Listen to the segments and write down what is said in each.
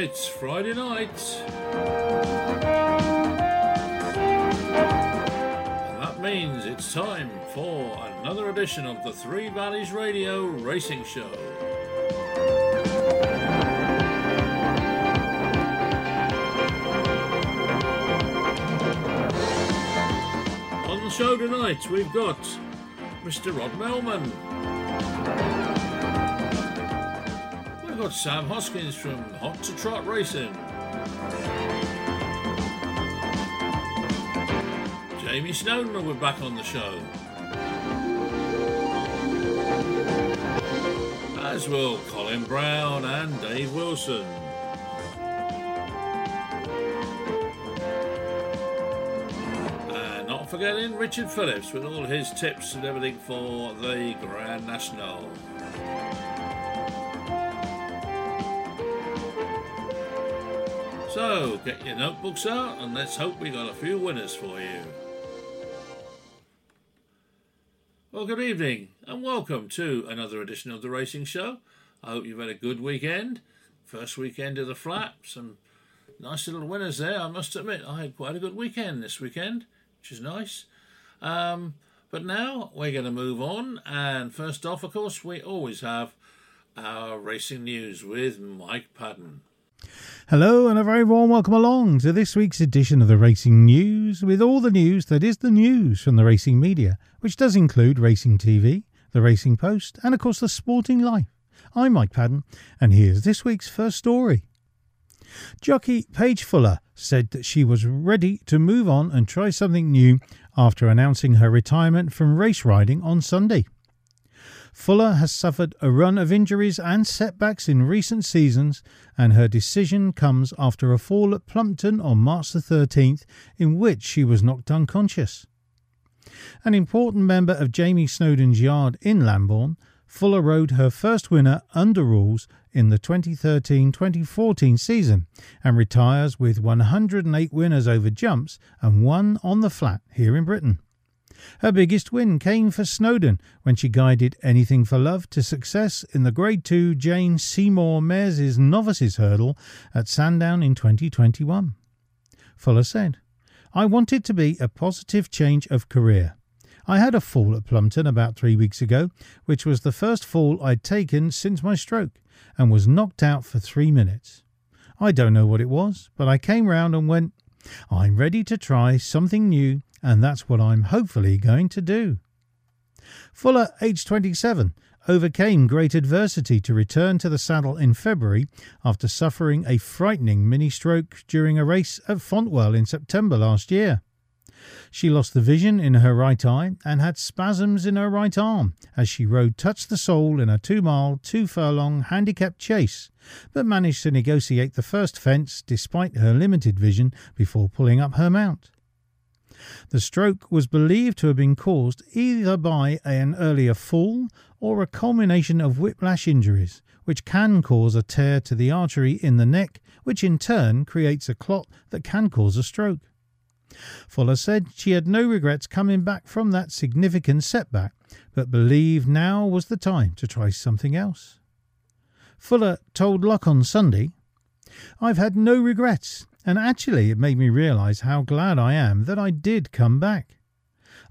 It's Friday night. And that means it's time for another edition of the Three Valleys Radio Racing Show. On the show tonight, we've got Mr. Rod Millman. We've got Sam Hoskins from Hot to Trot Racing. Jamie Snowden will be back on the show. As will Colin Brown and Dave Wilson. And not forgetting Richard Phillips with all his tips and everything for the Grand National. So, get your notebooks out and let's hope we got a few winners for you. Well, good evening and welcome to another edition of the Racing Show. I hope you've had a good weekend. First weekend of the flat. Some nice little winners there. I must admit, I had quite a good weekend this weekend, which is nice. Um, but now we're going to move on. And first off, of course, we always have our racing news with Mike Padden. Hello, and a very warm welcome along to this week's edition of the Racing News, with all the news that is the news from the racing media, which does include Racing TV, the Racing Post, and of course the Sporting Life. I'm Mike Padden, and here's this week's first story. Jockey Paige Fuller said that she was ready to move on and try something new after announcing her retirement from race riding on Sunday. Fuller has suffered a run of injuries and setbacks in recent seasons, and her decision comes after a fall at Plumpton on March the 13th, in which she was knocked unconscious. An important member of Jamie Snowden's yard in Lambourn, Fuller rode her first winner under rules in the 2013 2014 season and retires with 108 winners over jumps and one on the flat here in Britain. Her biggest win came for Snowden when she guided Anything for Love to success in the Grade 2 Jane Seymour Mares' Novices Hurdle at Sandown in 2021. Fuller said, I wanted to be a positive change of career. I had a fall at Plumpton about three weeks ago, which was the first fall I'd taken since my stroke, and was knocked out for three minutes. I don't know what it was, but I came round and went, I'm ready to try something new and that's what I'm hopefully going to do. Fuller, aged 27, overcame great adversity to return to the saddle in February after suffering a frightening mini stroke during a race at Fontwell in September last year. She lost the vision in her right eye and had spasms in her right arm as she rode Touch the Soul in a two mile, two furlong handicap chase, but managed to negotiate the first fence despite her limited vision before pulling up her mount. The stroke was believed to have been caused either by an earlier fall or a culmination of whiplash injuries, which can cause a tear to the artery in the neck, which in turn creates a clot that can cause a stroke. Fuller said she had no regrets coming back from that significant setback, but believed now was the time to try something else. Fuller told Luck on Sunday, I've had no regrets and actually it made me realize how glad I am that I did come back.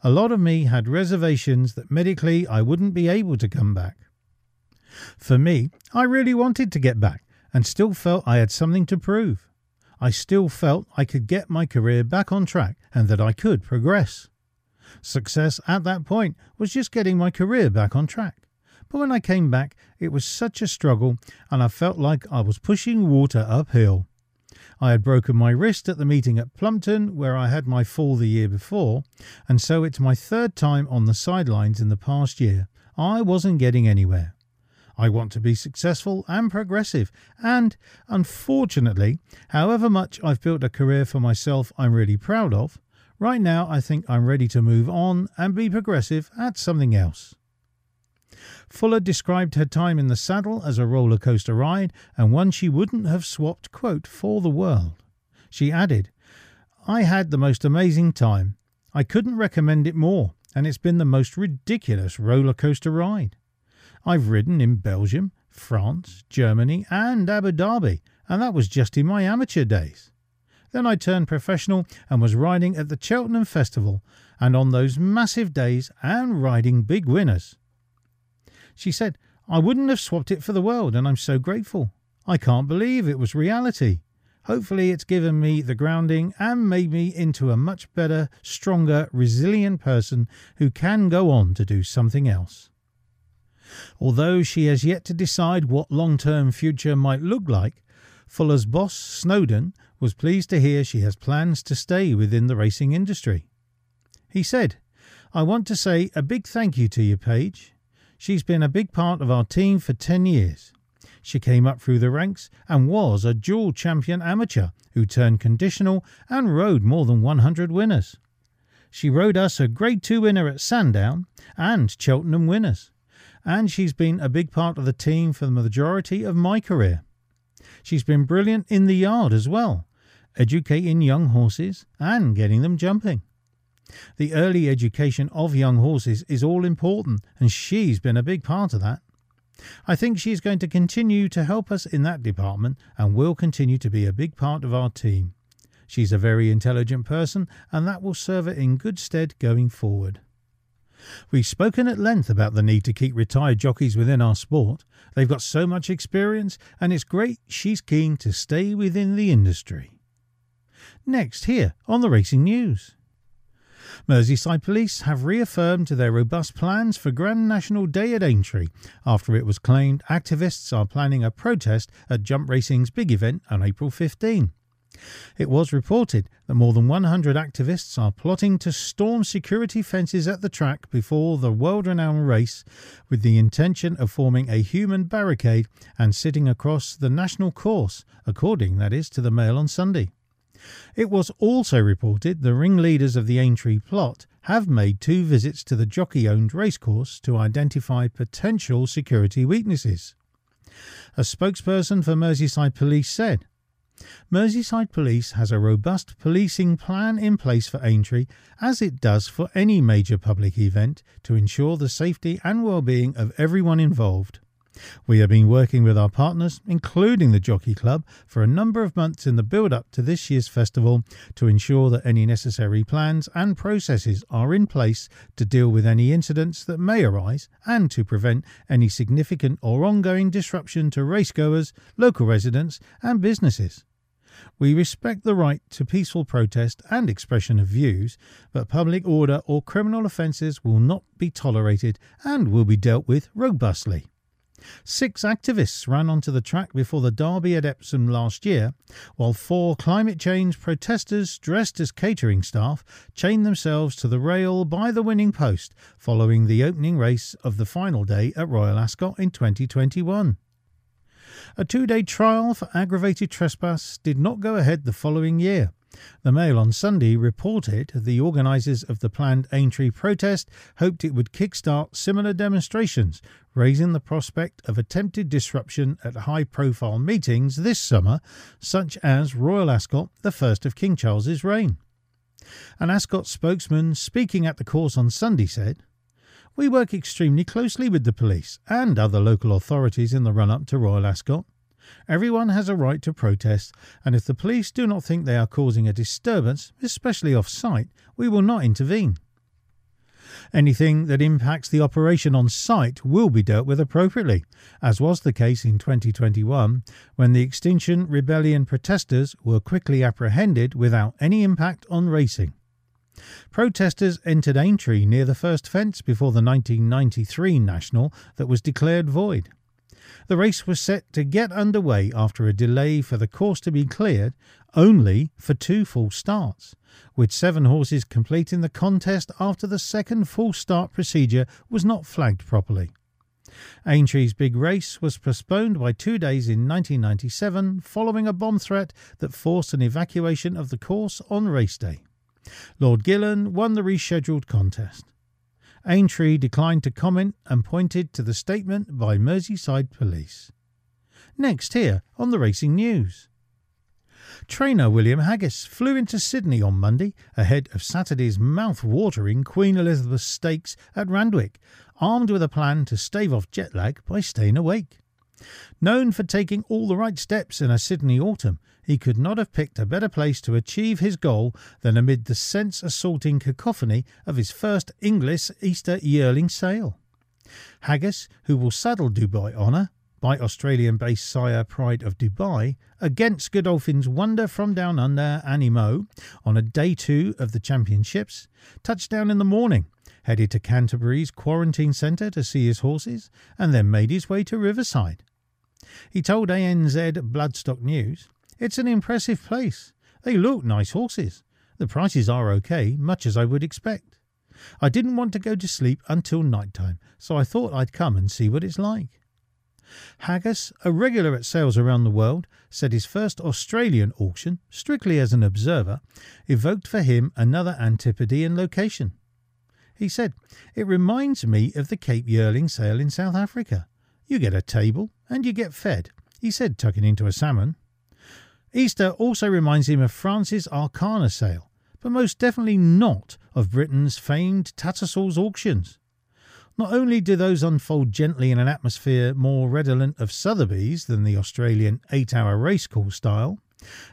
A lot of me had reservations that medically I wouldn't be able to come back. For me, I really wanted to get back and still felt I had something to prove. I still felt I could get my career back on track and that I could progress. Success at that point was just getting my career back on track. But when I came back, it was such a struggle and I felt like I was pushing water uphill. I had broken my wrist at the meeting at Plumpton, where I had my fall the year before, and so it's my third time on the sidelines in the past year. I wasn't getting anywhere. I want to be successful and progressive, and unfortunately, however much I've built a career for myself I'm really proud of, right now I think I'm ready to move on and be progressive at something else. Fuller described her time in the saddle as a roller coaster ride and one she wouldn't have swapped, quote, for the world. She added, I had the most amazing time. I couldn't recommend it more, and it's been the most ridiculous roller coaster ride. I've ridden in Belgium, France, Germany, and Abu Dhabi, and that was just in my amateur days. Then I turned professional and was riding at the Cheltenham Festival and on those massive days and riding big winners. She said, I wouldn't have swapped it for the world, and I'm so grateful. I can't believe it was reality. Hopefully, it's given me the grounding and made me into a much better, stronger, resilient person who can go on to do something else. Although she has yet to decide what long term future might look like, Fuller's boss, Snowden, was pleased to hear she has plans to stay within the racing industry. He said, I want to say a big thank you to you, Paige. She's been a big part of our team for 10 years. She came up through the ranks and was a dual champion amateur who turned conditional and rode more than 100 winners. She rode us a Grade 2 winner at Sandown and Cheltenham winners, and she's been a big part of the team for the majority of my career. She's been brilliant in the yard as well, educating young horses and getting them jumping. The early education of young horses is all important, and she's been a big part of that. I think she's going to continue to help us in that department and will continue to be a big part of our team. She's a very intelligent person, and that will serve her in good stead going forward. We've spoken at length about the need to keep retired jockeys within our sport. They've got so much experience, and it's great she's keen to stay within the industry. Next, here on the Racing News. Merseyside Police have reaffirmed their robust plans for Grand National Day at Aintree after it was claimed activists are planning a protest at Jump Racing's big event on April 15. It was reported that more than 100 activists are plotting to storm security fences at the track before the world renowned race with the intention of forming a human barricade and sitting across the national course, according, that is, to the Mail on Sunday. It was also reported the ringleaders of the Aintree plot have made two visits to the jockey owned racecourse to identify potential security weaknesses. A spokesperson for Merseyside Police said, Merseyside Police has a robust policing plan in place for Aintree, as it does for any major public event, to ensure the safety and well-being of everyone involved. We have been working with our partners, including the Jockey Club, for a number of months in the build up to this year's festival to ensure that any necessary plans and processes are in place to deal with any incidents that may arise and to prevent any significant or ongoing disruption to racegoers, local residents, and businesses. We respect the right to peaceful protest and expression of views, but public order or criminal offences will not be tolerated and will be dealt with robustly. Six activists ran onto the track before the Derby at Epsom last year, while four climate change protesters dressed as catering staff chained themselves to the rail by the winning post following the opening race of the final day at Royal Ascot in 2021. A two day trial for aggravated trespass did not go ahead the following year. The Mail on Sunday reported the organisers of the planned Aintree protest hoped it would kickstart similar demonstrations, raising the prospect of attempted disruption at high profile meetings this summer, such as Royal Ascot, the first of King Charles's reign. An Ascot spokesman speaking at the course on Sunday said, We work extremely closely with the police and other local authorities in the run up to Royal Ascot. Everyone has a right to protest, and if the police do not think they are causing a disturbance, especially off site, we will not intervene. Anything that impacts the operation on site will be dealt with appropriately, as was the case in 2021 when the Extinction Rebellion protesters were quickly apprehended without any impact on racing. Protesters entered Aintree near the first fence before the 1993 National that was declared void. The race was set to get underway after a delay for the course to be cleared, only for two full starts, with seven horses completing the contest after the second full start procedure was not flagged properly. Aintree's big race was postponed by two days in 1997 following a bomb threat that forced an evacuation of the course on race day. Lord Gyllene won the rescheduled contest. Aintree declined to comment and pointed to the statement by Merseyside Police. Next, here on the Racing News. Trainer William Haggas flew into Sydney on Monday ahead of Saturday's mouth-watering Queen Elizabeth Stakes at Randwick, armed with a plan to stave off jet lag by staying awake. Known for taking all the right steps in a Sydney autumn, he could not have picked a better place to achieve his goal than amid the sense assaulting cacophony of his first Inglis Easter yearling sale. Haggas, who will saddle Dubai Honour by Australian based sire Pride of Dubai against Godolphin's Wonder from Down Under Anamoe on a day two of the championships, touched down in the morning, headed to Canterbury's quarantine centre to see his horses, and then made his way to Riverside. He told ANZ Bloodstock News, It's an impressive place. They look nice horses. The prices are okay, much as I would expect. I didn't want to go to sleep until night time, so I thought I'd come and see what it's like. Haggas, a regular at sales around the world, said his first Australian auction, strictly as an observer, evoked for him another Antipodean location. He said, It reminds me of the Cape Yearling sale in South Africa. You get a table and you get fed, he said, tucking into a salmon. Easter also reminds him of France's Arqana sale, but most definitely not of Britain's famed Tattersalls auctions. Not only do those unfold gently in an atmosphere more redolent of Sotheby's than the Australian eight hour race call style,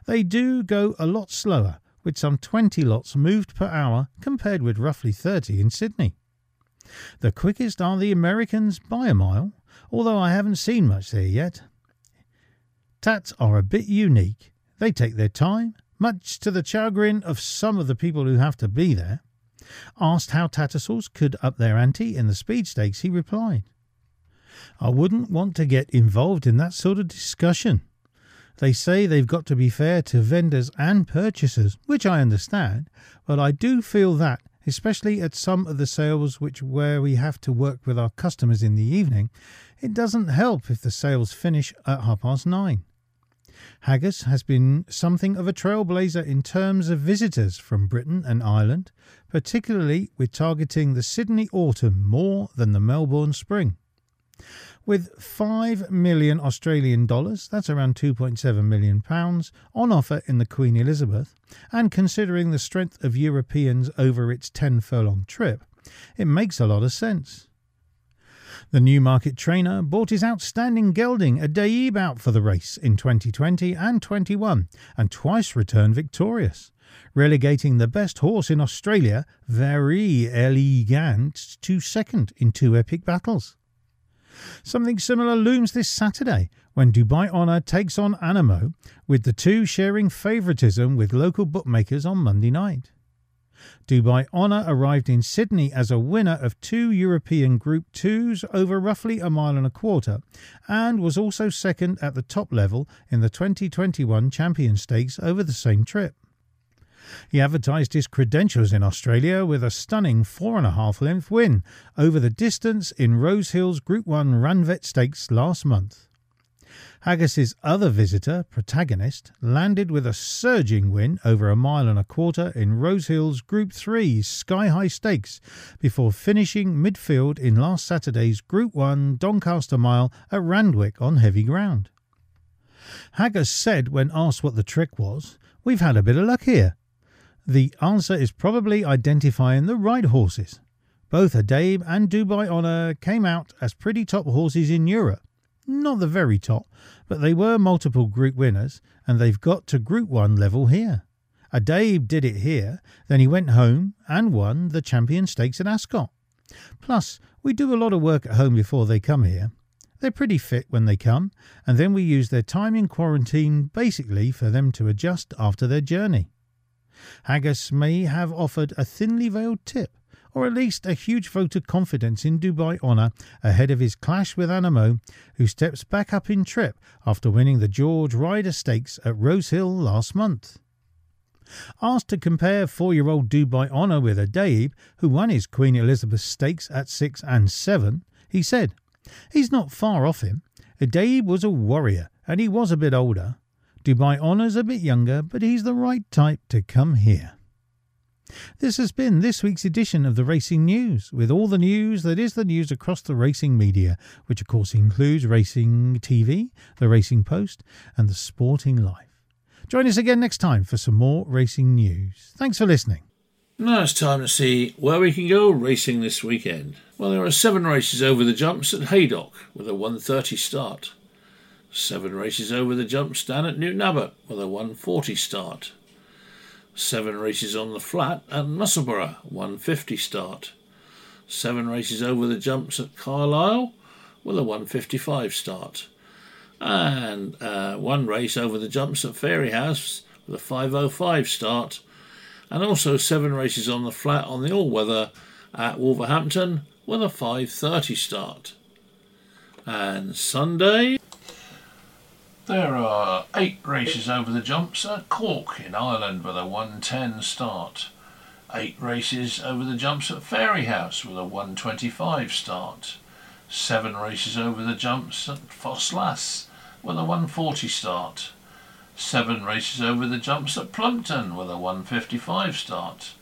they do go a lot slower, with some 20 lots moved per hour compared with roughly 30 in Sydney. The quickest are the Americans by a mile, although I haven't seen much there yet. Tats are a bit unique. They take their time, much to the chagrin of some of the people who have to be there. Asked how Tattersalls could up their ante in the speed stakes, he replied, I wouldn't want to get involved in that sort of discussion. They say they've got to be fair to vendors and purchasers, which I understand, but I do feel that, especially at some of the sales which where we have to work with our customers in the evening, it doesn't help if the sales finish at half past nine. Haggas has been something of a trailblazer in terms of visitors from Britain and Ireland, particularly with targeting the Sydney autumn more than the Melbourne spring. With 5 million Australian dollars, that's around 2.7 million pounds, on offer in the Queen Elizabeth, and considering the strength of Europeans over its 10 furlong trip, it makes a lot of sense. The Newmarket trainer bought his outstanding gelding Addeybb out for the race in 2020 and 21 and twice returned victorious, relegating the best horse in Australia, Verry Elegant, to second in two epic battles. Something similar looms this Saturday when Dubai Honour takes on Anamoe, with the two sharing favouritism with local bookmakers on Monday night. Dubai Honour arrived in Sydney as a winner of two European Group 2s over roughly a mile and a quarter, and was also second at the top level in the 2021 Champion Stakes over the same trip. He advertised his credentials in Australia with a stunning four and a half length win over the distance in Rosehill's Group 1 Ranvet Stakes last month. Haggas's other visitor, protagonist, landed with a surging win over a mile and a quarter in Rosehill's Group 3 Sky High Stakes before finishing midfield in last Saturday's Group 1 Doncaster Mile at Randwick on heavy ground. Haggas said when asked what the trick was, We've had a bit of luck here. The answer is probably identifying the right horses. Both Addeybb and Dubai Honour came out as pretty top horses in Europe not the very top, but they were multiple group winners, and they've got to Group 1 level here. Addeybb did it here, then he went home and won the Champion Stakes at Ascot. Plus, we do a lot of work at home before they come here. They're pretty fit when they come, and then we use their time in quarantine basically for them to adjust after their journey. Haggas may have offered a thinly veiled tip or at least a huge vote of confidence in Dubai Honour ahead of his clash with Anamoe, who steps back up in trip after winning the George Ryder Stakes at Rosehill last month. Asked to compare four year old Dubai Honour with Addeybb, who won his Queen Elizabeth Stakes at six and seven, he said, He's not far off him. Addeybb was a warrior, and he was a bit older. Dubai Honor's a bit younger, but he's the right type to come here. This has been this week's edition of the Racing News, with all the news that is the news across the racing media, which of course includes Racing TV, the Racing Post, and the Sporting Life. Join us again next time for some more racing news. Thanks for listening. Now it's time to see where we can go racing this weekend. Well, there are seven races over the jumps at Haydock with a 1.30 start. Seven races over the jump stand at Newton Abbot with a 140 start. Seven races on the flat at Musselburgh, 150 start. Seven races over the jumps at Carlisle with a 155 start. And uh, one race over the jumps at Fairyhouse with a 505 start. And also seven races on the flat on the all weather at Wolverhampton with a 530 start. And Sunday, there are eight races over the jumps at Cork in Ireland with a 110 start. Eight races over the jumps at Fairyhouse with a 125 start. Seven races over the jumps at Ffos with a 140 start. Seven races over the jumps at Plumpton with a 155 start.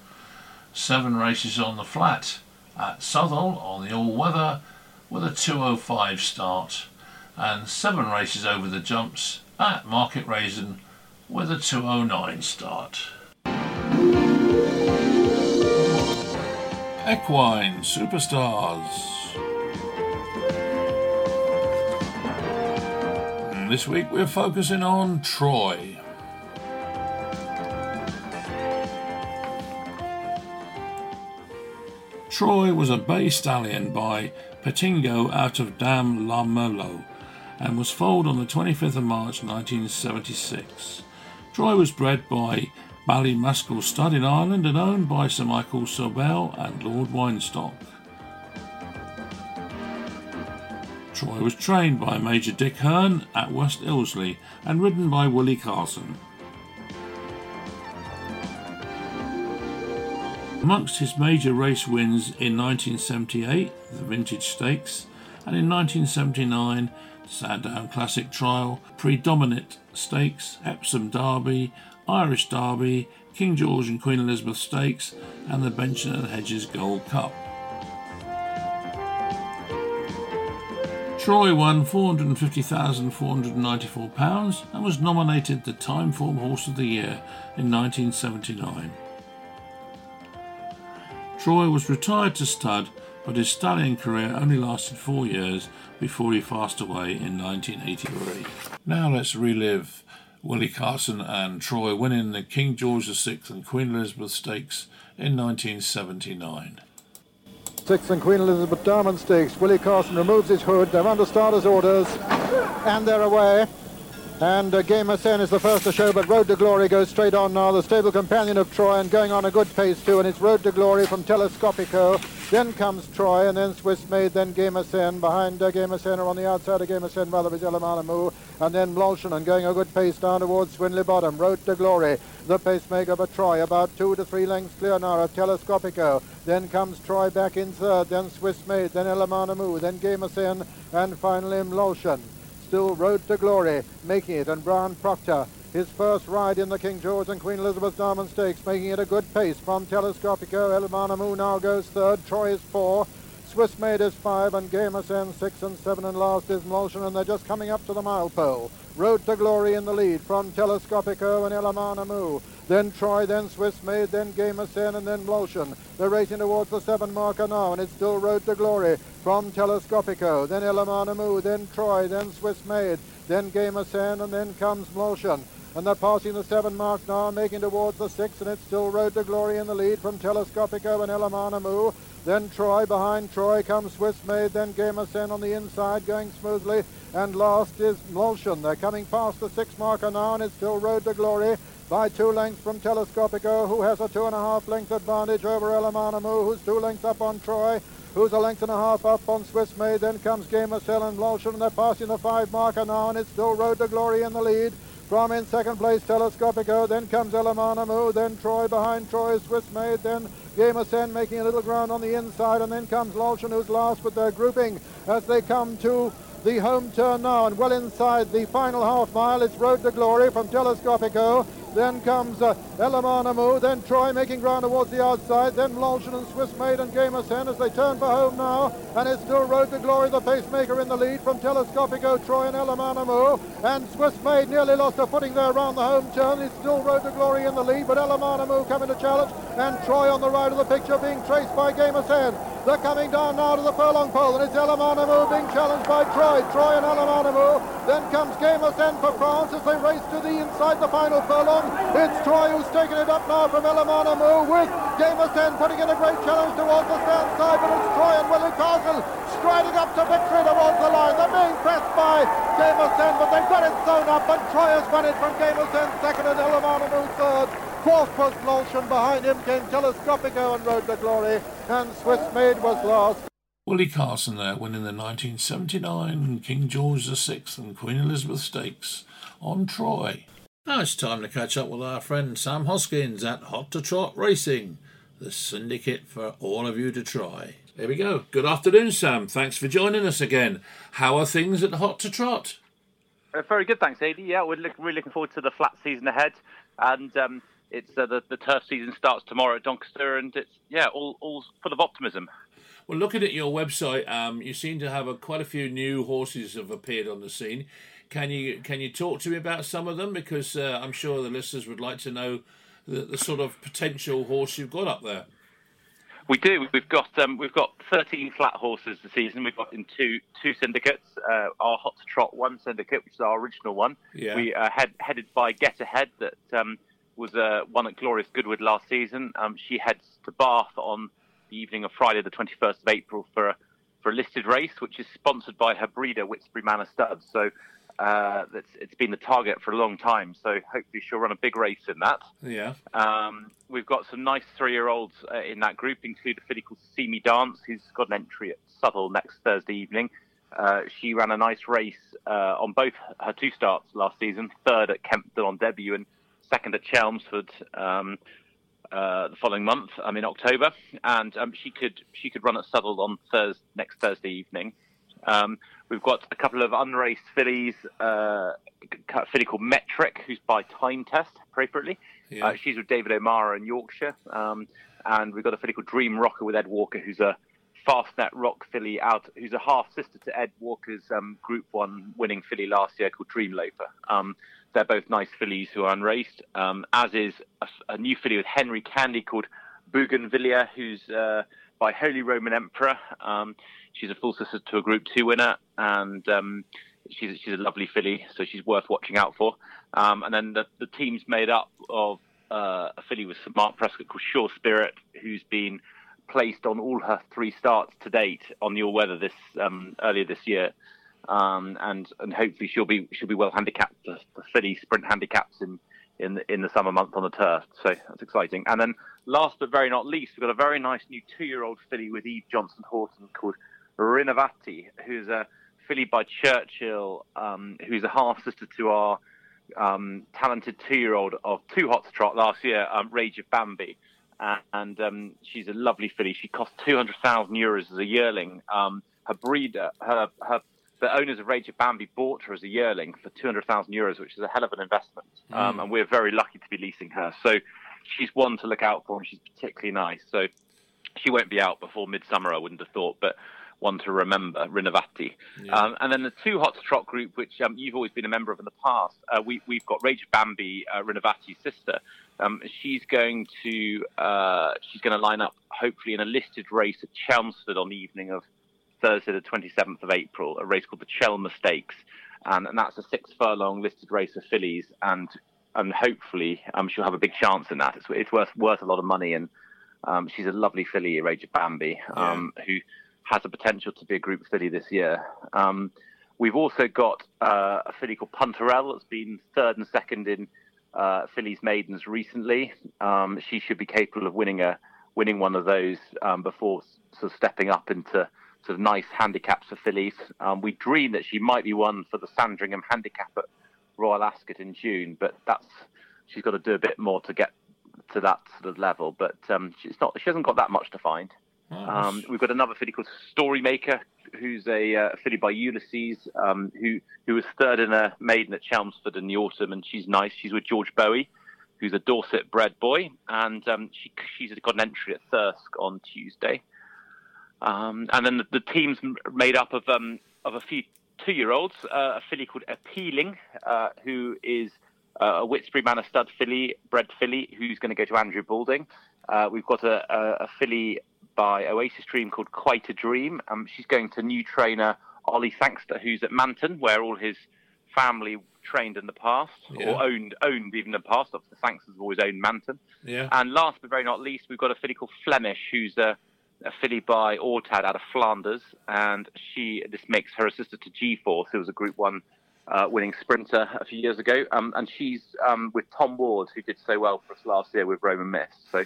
Seven races on the flat at Southwell on the all weather with a 205 start. And seven races over the jumps at Market Rasen with a 209 start. Equine Superstars. this week we're focusing on Troy. Troy was a bay stallion by Petingo out of Dam La Milo and was foaled on the 25th of March 1976. Troy was bred by Ballymacoll Stud in Ireland and owned by Sir Michael Sobell and Lord Weinstock. Troy was trained by Major Dick Hern at West Ilsley and ridden by Willie Carson. Amongst his major race wins in 1978, the Vintage Stakes, and in 1979, Sandown Classic Trial, Predominant Stakes, Epsom Derby, Irish Derby, King George and Queen Elizabeth Stakes, and the Benson and Hedges Gold Cup. Troy won £450,494 and was nominated the Timeform Horse of the Year in 1979. Troy was retired to stud, but his stallion career only lasted four years before he passed away in 1983. Now let's relive Willie Carson and Troy winning the King George VI and Queen Elizabeth Stakes in 1979. Sixth and Queen Elizabeth Diamond Stakes. Willie Carson removes his hood. They're under starter's orders. And they're away. And uh, Gay Mecene is the first to show, but Road to Glory goes straight on now. The stable companion of Troy and going on a good pace too. And it's Road to Glory from Telescopico. Then comes Troy, and then Swiss Maid, then Gay Mecene. Behind uh, Gay Mecene or on the outside of Gay Mecene, rather, is Ela-Mana-Mou. And then Blanchon, and going a good pace down towards Swinley Bottom. Road to Glory. The pacemaker for Troy, about two to three lengths clear now of Telescopico. Then comes Troy back in third, then Swiss Maid, then Ela-Mana-Mou, then Gay Mecene, and finally Mlotion still Road to Glory, making it, and Brian Procter, his first ride in the King George and Queen Elizabeth Diamond Stakes, making it a good pace from Telescopico. Ela-Mana-Mou now goes third, Troy is four, Swiss Maid is five, and Gay Mecene six and seven, and last is Molson, and they're just coming up to the mile pole. Road to Glory in the lead from Telescopico and Ela-Mana-Mou. Then Troy, then Swiss Maid, then Gay Mecene, and then Molson. They're racing towards the seven marker now, and it's still Road to Glory from Telescopico. Then Ela-Mana-Mou, then Troy, then Swiss Maid, then Gay Mecene, and then comes Molson and they're passing the seven mark now, making towards the six, and it's still Road to Glory in the lead from Telescopico and Ela-Mana-Mou. Then Troy, behind Troy comes Swiss Maid, then Gay Mecene on the inside, going smoothly, and last is Molson. They're coming past the six marker now, and it's still Road to Glory by two lengths from Telescopico, who has a two and a half length advantage over Ela-Mana-Mou, who's two lengths up on Troy who's a length and a half up on Swiss Maid. Then comes Gay Mecene and Molson, and they're passing the five marker now, and it's still Road to Glory in the lead. From in second place, Telescopico, then comes Ela-Mana-Mou, then Troy behind Troy, Swiss Maid, then Gay Mecene making a little ground on the inside, and then comes Lolchen who's last, but they're grouping as they come to the home turn now, and well inside the final half mile, it's Road to Glory from Telescopico. Then comes uh, then Troy making ground towards the outside, then Blanchon and Swiss Maid and Gay Mecene as they turn for home now, and it's still Road to Glory, the pacemaker in the lead from Telescopico, Troy and Ela-Mana-Mou, and Swiss Maid nearly lost her footing there around the home turn. It's still Road to Glory in the lead, but Ela-Mana-Mou coming to challenge, and Troy on the right of the picture being traced by Gay Mecene. They're coming down now to the furlong pole, and it's Ela-Mana-Mou being challenged by Troy. Troy and Ela-Mana-Mou. Then comes Gay Mecene for France as they race to the inside the final furlong. It's Troy who's taken it up now from Ela-Mana-Mou with Game of putting in a great challenge towards the stand side, but it's Troy and Willie Carson striding up to victory towards the line. They're being pressed by Game of but they've got it sewn up, and Troy has won it from Gay Mecene second and Ela-Mana-Mou third. Fourth was Lolshan. Behind him came Telescopico and Road to Glory. And Swiss Maid was last. Willie Carson there winning the 1979 King George VI and Queen Elizabeth Stakes on Troy. Now it's time to catch up with our friend Sam Hoskins at Hot to Trot Racing, the syndicate for all of you to try. Here we go. Good afternoon, Sam. Thanks for joining us again. How are things at Hot to Trot? Uh, very good, thanks, Adi. Yeah, we're look, really looking forward to the flat season ahead, and um, it's uh, the, the turf season starts tomorrow at Doncaster, and it's yeah, all all full of optimism. Well, looking at your website, um, you seem to have a, quite a few new horses have appeared on the scene. Can you can you talk to me about some of them? Because uh, I'm sure the listeners would like to know the, the sort of potential horse you've got up there. We do. We've got um, we've got 13 flat horses this season. We've got in two two syndicates. Uh, our Hot to Trot one syndicate, which is our original one. Yeah. We uh, head, headed by Get Ahead that um, was uh, one at Glorious Goodwood last season. Um, she heads to Bath on the evening of Friday, the 21st of April, for a, for a listed race, which is sponsored by her breeder, Whitsbury Manor Studs. So uh, it's, it's been the target for a long time. So hopefully she'll run a big race in that. Yeah. Um, we've got some nice three-year-olds uh, in that group, include a filly called See Me Dance, who's got an entry at Southwell next Thursday evening. Uh, she ran a nice race uh, on both her two starts last season, third at Kempton on debut and second at Chelmsford um, uh, the following month. I'm in October, and um, she could she could run at Southwell on Thursday, next Thursday evening. Um, we've got a couple of unraced fillies, uh, a filly called Metric, who's by time test appropriately. Yeah. Uh, she's with David O'Meara in Yorkshire, um, and we've got a filly called Dream Rocker with Ed Walker, who's a Fastnet Rock filly out, who's a half sister to Ed Walker's um, Group One winning filly last year called Dreamloper. Um, they're both nice fillies who are unraced, um, as is a, a new filly with Henry Candy called Bougainvillea, who's uh, by Holy Roman Emperor. Um, she's a full sister to a Group Two winner, and um, she's she's a lovely filly, so she's worth watching out for. Um, and then the, the team's made up of uh, a filly with Mark Prescott called Sure Spirit, who's been placed on all her three starts to date on the all weather this um, earlier this year, um, and and hopefully she'll be she'll be well handicapped for, for filly sprint handicaps in in the, in the summer month on the turf. So that's exciting. And then last but very not least, we've got a very nice new two-year-old filly with Eve Johnson Houghton called Rinavati, who's a filly by Churchill, um, who's a half sister to our um, talented two-year-old of two hot to trot last year, um, Rage of Bambi. Uh, and um, she's a lovely filly. She cost 200,000 euros as a yearling. Um, her breeder, her, her, the owners of Rage of Bambi bought her as a yearling for 200,000 euros, which is a hell of an investment. Um, and we're very lucky to be leasing her. So she's one to look out for, and she's particularly nice. So she won't be out before midsummer, I wouldn't have thought, but one to remember, Rinavati. Um, and then the two Hot to Trot group, which um, you've always been a member of in the past, uh, we, we've got Rage Bambi, uh, Rinavati's sister. Um, she's going to uh, she's going to line up hopefully in a listed race at Chelmsford on the evening of Thursday, the 27th of April, a race called the Chelmer Stakes, and, and that's a six furlong listed race of fillies, and and hopefully um, she'll have a big chance in that. It's, it's worth worth a lot of money, and um, she's a lovely filly, Rage Bambi, um, who has the potential to be a group filly this year. Um, we've also got uh, a filly called Punterell that's been third and second in uh, fillies maidens recently. Um, she should be capable of winning a winning one of those um, before sort of stepping up into sort of nice handicaps for fillies. Um, we dream that she might be one for the Sandringham handicap at Royal Ascot in June, but that's she's got to do a bit more to get to that sort of level. But um, she's not she hasn't got that much to find. Um, we've got another filly called Storymaker, who's a uh, filly by Ulysses, um, who who was third in a maiden at Chelmsford in the autumn, and she's nice. She's with George Boughey, who's a Dorset-bred boy, and um, she she's got an entry at Thirsk on Tuesday. Um, and then the, the team's made up of um, of a few two-year-olds, uh, a filly called Appealing, uh, who is uh, a Whitsbury Manor stud filly, bred filly, who's going to go to Andrew Balding. Uh, we've got a, a, a filly by Oasis Dream called Quite a Dream. Um, she's going to new trainer Ollie Sangster, who's at Manton, where all his family trained in the past Yeah. or owned owned even in the past. Obviously, the Sangsters have always owned Manton. Yeah. And last but very not least, we've got a filly called Flemish, who's a, a filly by Ortad out of Flanders, and she this makes her a sister to G Force, who was a Group One uh, winning sprinter a few years ago, um, and she's um, with Tom Ward, who did so well for us last year with Roman Mist. So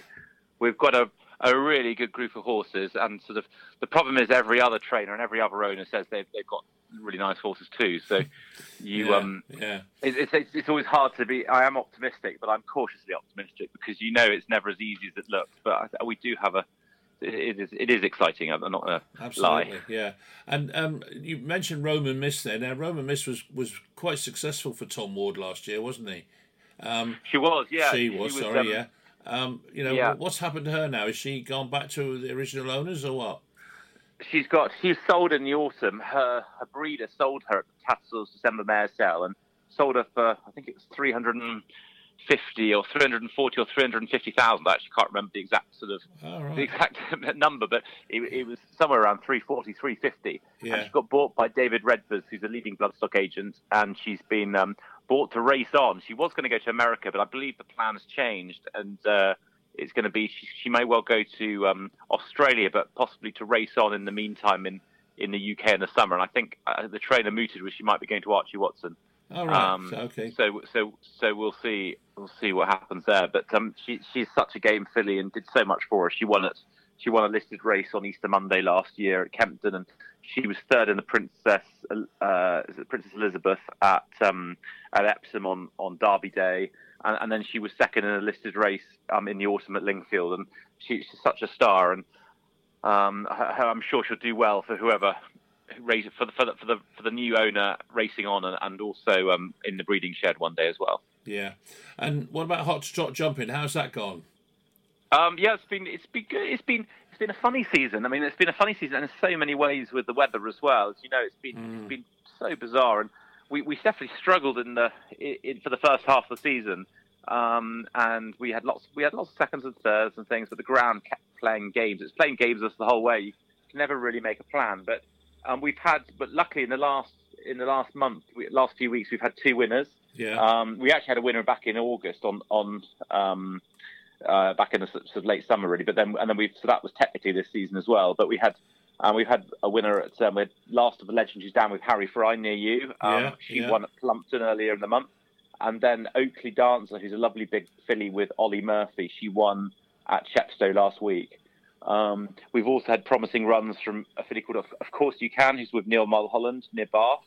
we've got a a really good group of horses, and sort of the problem is every other trainer and every other owner says they've they've got really nice horses too. So you yeah. um yeah. it, it's, it's it's always hard to be. I am optimistic, but I'm cautiously optimistic because you know it's never as easy as it looks. But I, we do have a. It, is it is exciting. I'm not gonna Absolutely, lie. yeah. And um, you mentioned Roman Miss there. Now, Roman Miss was, was quite successful for Tom Ward last year, wasn't he? Um, She was, yeah. she was, sorry, um, yeah. Um, you know, yeah. what's happened to her now? Has she gone back to the original owners or what? She's got. She's sold in the autumn. Her her breeder sold her at the Tattersalls December mare sale and sold her for I think it was three hundred and fifty or three hundred and forty or three hundred and fifty thousand. I actually can't remember the exact sort of All the exact number, but it, it was somewhere around 340, 350. Yeah. And she got bought by David Redvers, who's a leading bloodstock agent, and she's been um, bought to race on. She was going to go to America, but I believe the plan has changed, and uh, it's going to be she, she may well go to um, Australia, but possibly to race on in the meantime in, in the UK in the summer. And I think uh, the trainer mooted was she might be going to Archie Watson. All right. Um, so, okay. So so so we'll see we'll see what happens there. But um, she she's such a game filly and did so much for us. She won it. She won a listed race on Easter Monday last year at Kempton, and she was third in the Princess uh, Princess Elizabeth at um, at Epsom on on Derby Day, and, and then she was second in a listed race um, in the autumn at Lingfield, and she, she's such a star, and um, I- I'm sure she'll do well for whoever race for the for the for the, for the new owner racing on and, and also um, in the breeding shed one day as well. Yeah. And what about hot trot jumping? How's that gone? Um, yeah, it's been it's been good. It's been it's been a funny season. I mean, it's been a funny season in so many ways with the weather as well. As you know, it's been it's been so bizarre, and we, we definitely struggled in the in, for the first half of the season. Um, and we had lots we had lots of seconds and thirds and things, but the ground kept playing games. It's playing games us the whole way. You can never really make a plan, but um, we've had. But luckily, in the last in the last month, we, last few weeks, we've had two winners. Yeah. Um, we actually had a winner back in August on on um, uh, back in the sort of late summer really, but then and then we so that was technically this season as well. But we had um, we've had a winner at um, we Last of the Legend who's down with Harry Fry near you. Um, Yeah, she yeah. won at Plumpton earlier in the month, and then Oakley Dancer, who's a lovely big filly with Ollie Murphy, she won at Chepstow last week. Um, we've also had promising runs from a filly called Of Of Course You Can, who's with Neil Mulholland near Bath.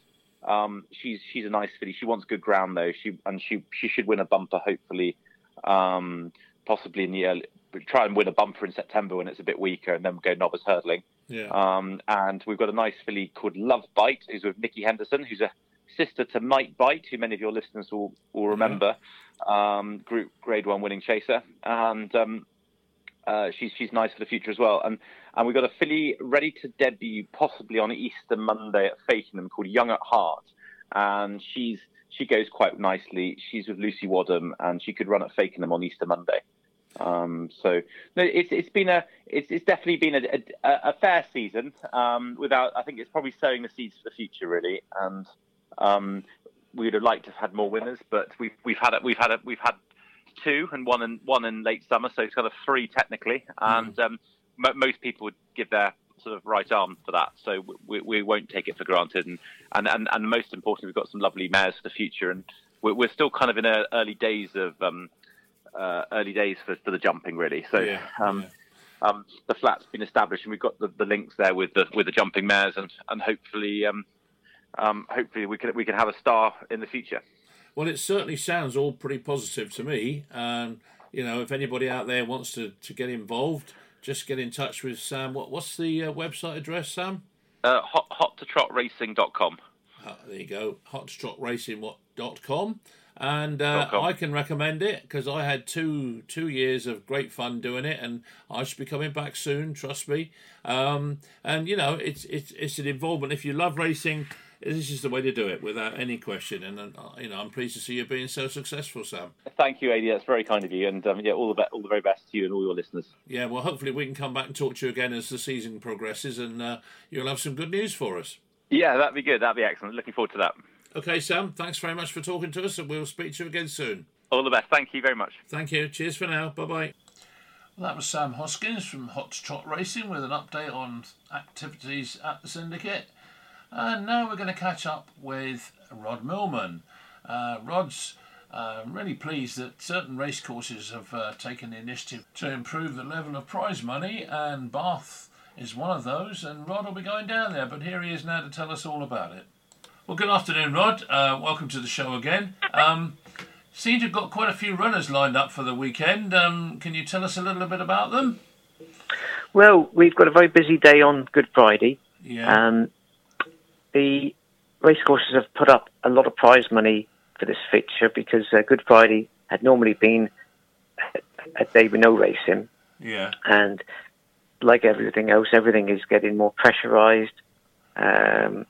Um, she's she's a nice filly. She wants good ground though. She and she she should win a bumper hopefully, um, possibly in the early. Try and win a bumper in September when it's a bit weaker, and then go novice hurdling. yeah. Um, and we've got a nice filly called Love Bite, who's with Nicky Henderson, who's a sister to Might Bite, who many of your listeners will, will remember, um, Group Grade One winning chaser, and um, uh, she's she's nice for the future as well. And and we've got a filly ready to debut possibly on Easter Monday at Fakenham called Young at Heart, and she's she goes quite nicely. She's with Lucy Wadham, and she could run at Fakenham on Easter Monday. Um, so no, it's it's been a it's, it's definitely been a, a, a fair season. Um, without I think it's probably sowing the seeds for the future really, and um, we would have liked to have had more winners, but we've we've had a, we've had a, we've had two and one in one in late summer, so it's kind of three technically, and um, mo most people would give their sort of right arm for that. So we, we won't take it for granted, and, and and and most importantly, we've got some lovely mares for the future, and we're, we're still kind of in uh early days of um, uh, early days for, for the jumping really. So Yeah, um, yeah. um, the flat's been established, and we've got the, the links there with the with the jumping mares, and and hopefully. Um, um, hopefully we can we can have a star in the future. Well, it certainly sounds all pretty positive to me. Um, you know, if anybody out there wants to, to get involved, just get in touch with Sam. What what's the uh, website address, Sam? Uh, hot, hot to trot racing.com. Uh, there you go, hotstrockracing.com. And uh, Dot com. And I can recommend it because I had two two years of great fun doing it, and I should be coming back soon. Trust me. Um, and you know, it's it's it's an involvement. If you love racing, this is the way to do it without any question. And uh, you know, I'm pleased to see you being so successful, Sam. Thank you, Adi. That's very kind of you, and um, yeah, all the be- all the very best to you and all your listeners. Yeah, well, hopefully we can come back and talk to you again as the season progresses, and uh, you'll have some good news for us. Yeah, that'd be good. That'd be excellent. Looking forward to that. Okay, Sam. Thanks very much for talking to us, and we'll speak to you again soon. All the best. Thank you very much. Thank you. Cheers for now. Bye bye. Well, that was Sam Hoskins from Hot Trot Racing with an update on activities at the syndicate. And now we're going to catch up with Rod Millman. Uh, Rod's uh, really pleased that certain racecourses have uh, taken the initiative to improve the level of prize money, and Bath is one of those. And Rod will be going down there, but here he is now to tell us all about it. Well, good afternoon, Rod. Uh, welcome to the show again. Um, seem to have got quite a few runners lined up for the weekend. Um, can you tell us a little bit about them? Well, we've got a very busy day on Good Friday. Yeah. Um, the racecourses have put up a lot of prize money for this fixture because uh, Good Friday had normally been a day with no racing, yeah. and like everything else, everything is getting more pressurised. Um,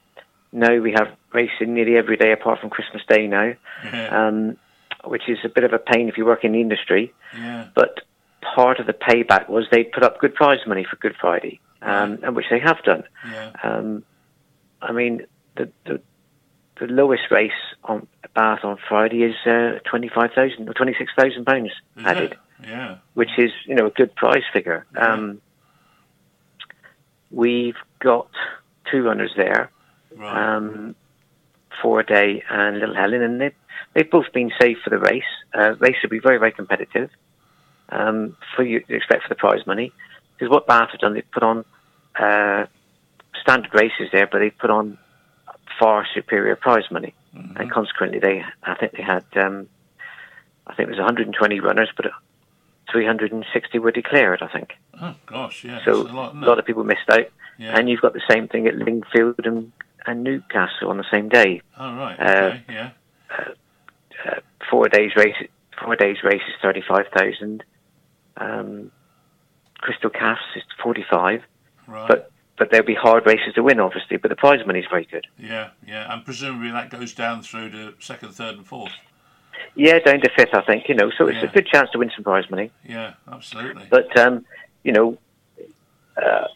now we have racing nearly every day apart from Christmas Day now, Yeah. um, which is a bit of a pain if you work in the industry. yeah. But part of the payback was they put up good prize money for Good Friday, um, and which they have done. Yeah. Um, I mean, the, the the lowest race on Bath on Friday is uh, twenty five thousand or twenty six thousand pounds added, it? Yeah. which is you know a good prize figure. Yeah. Um, we've got two runners there, Right. um, for a day and Little Helen, and they've, they've both been safe for the race. Uh, race will be very, very competitive um, for you expect for the prize money. Because what Bath have done, they've put on uh, standard races there, but they put on far superior prize money, and consequently, they I think they had um, I think it was 120 runners, but 360 were declared. I think oh gosh, yeah. so. A lot, a lot of people missed out, Yeah. and you've got the same thing at Lingfield and, and Newcastle on the same day. oh right. uh, Okay. yeah. four days race, four days race is thirty five thousand. Um, Crystal Casque is forty five, Right. but but there'll be hard races to win, obviously. But the prize money is very good. yeah. Yeah. And presumably that goes down through to second, third, and fourth. Yeah, down to fifth, I think. You know, so it's Yeah. a good chance to win some prize money. Yeah. Absolutely. But um, you know, uh,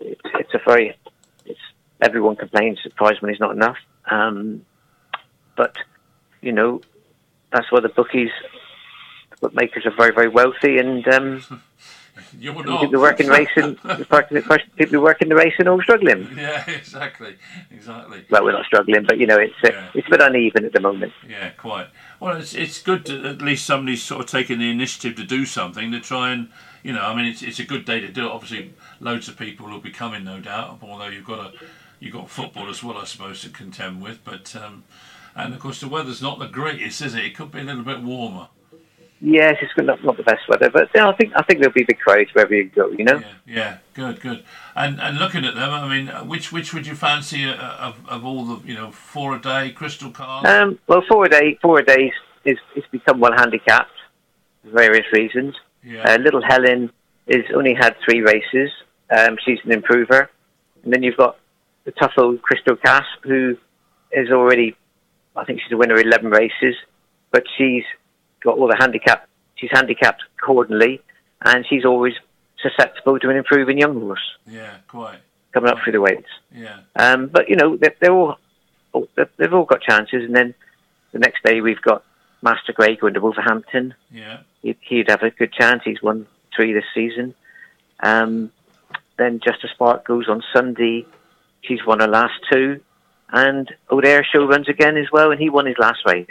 it's, it's a very it's everyone complains that prize money is not enough. Um, but you know, that's why the bookies, the bookmakers are very very wealthy, and um, You're not. people who work in racing, the part- people who work in the racing are all struggling. yeah. Exactly. Exactly. Well, we're not struggling, but you know, it's uh, Yeah. it's a bit uneven at the moment. Yeah, quite. Well, it's it's good to at least somebody's sort of taking the initiative to do something to try and you know. I mean, it's it's a good day to do it. Obviously, loads of people will be coming, no doubt. Although you've got a you've got football as well, I suppose, to contend with. But um, and of course the weather's not the greatest, is it? It could be a little bit warmer. Yes, it's not, not the best weather, but know, I think I think there'll be big crowds wherever you go. You know. Yeah, yeah, good, good. And and looking at them, I mean, which which would you fancy uh, of of all the you know four a day Crystal Casque? Um, well, four a day, four a days is is become well handicapped for various reasons. yeah, Uh, Little Helen is only had three races. Um, she's an improver, and then you've got the tough old Crystal Casque, who is already, I think she's a winner of eleven races, but she's got all the handicap. She's handicapped accordingly, and she's always susceptible to an improving young horse yeah, quite. coming up through the weights. Yeah, Um, but you know, they're, they're all oh, they've- all got chances. And then the next day we've got Master Grey going to Wolverhampton. yeah, He'd, he'd have a good chance. He's won three this season. Um, then Justice Spark goes on Sunday. She's won her last two. And O'Dare Show runs again as well, and he won his last race.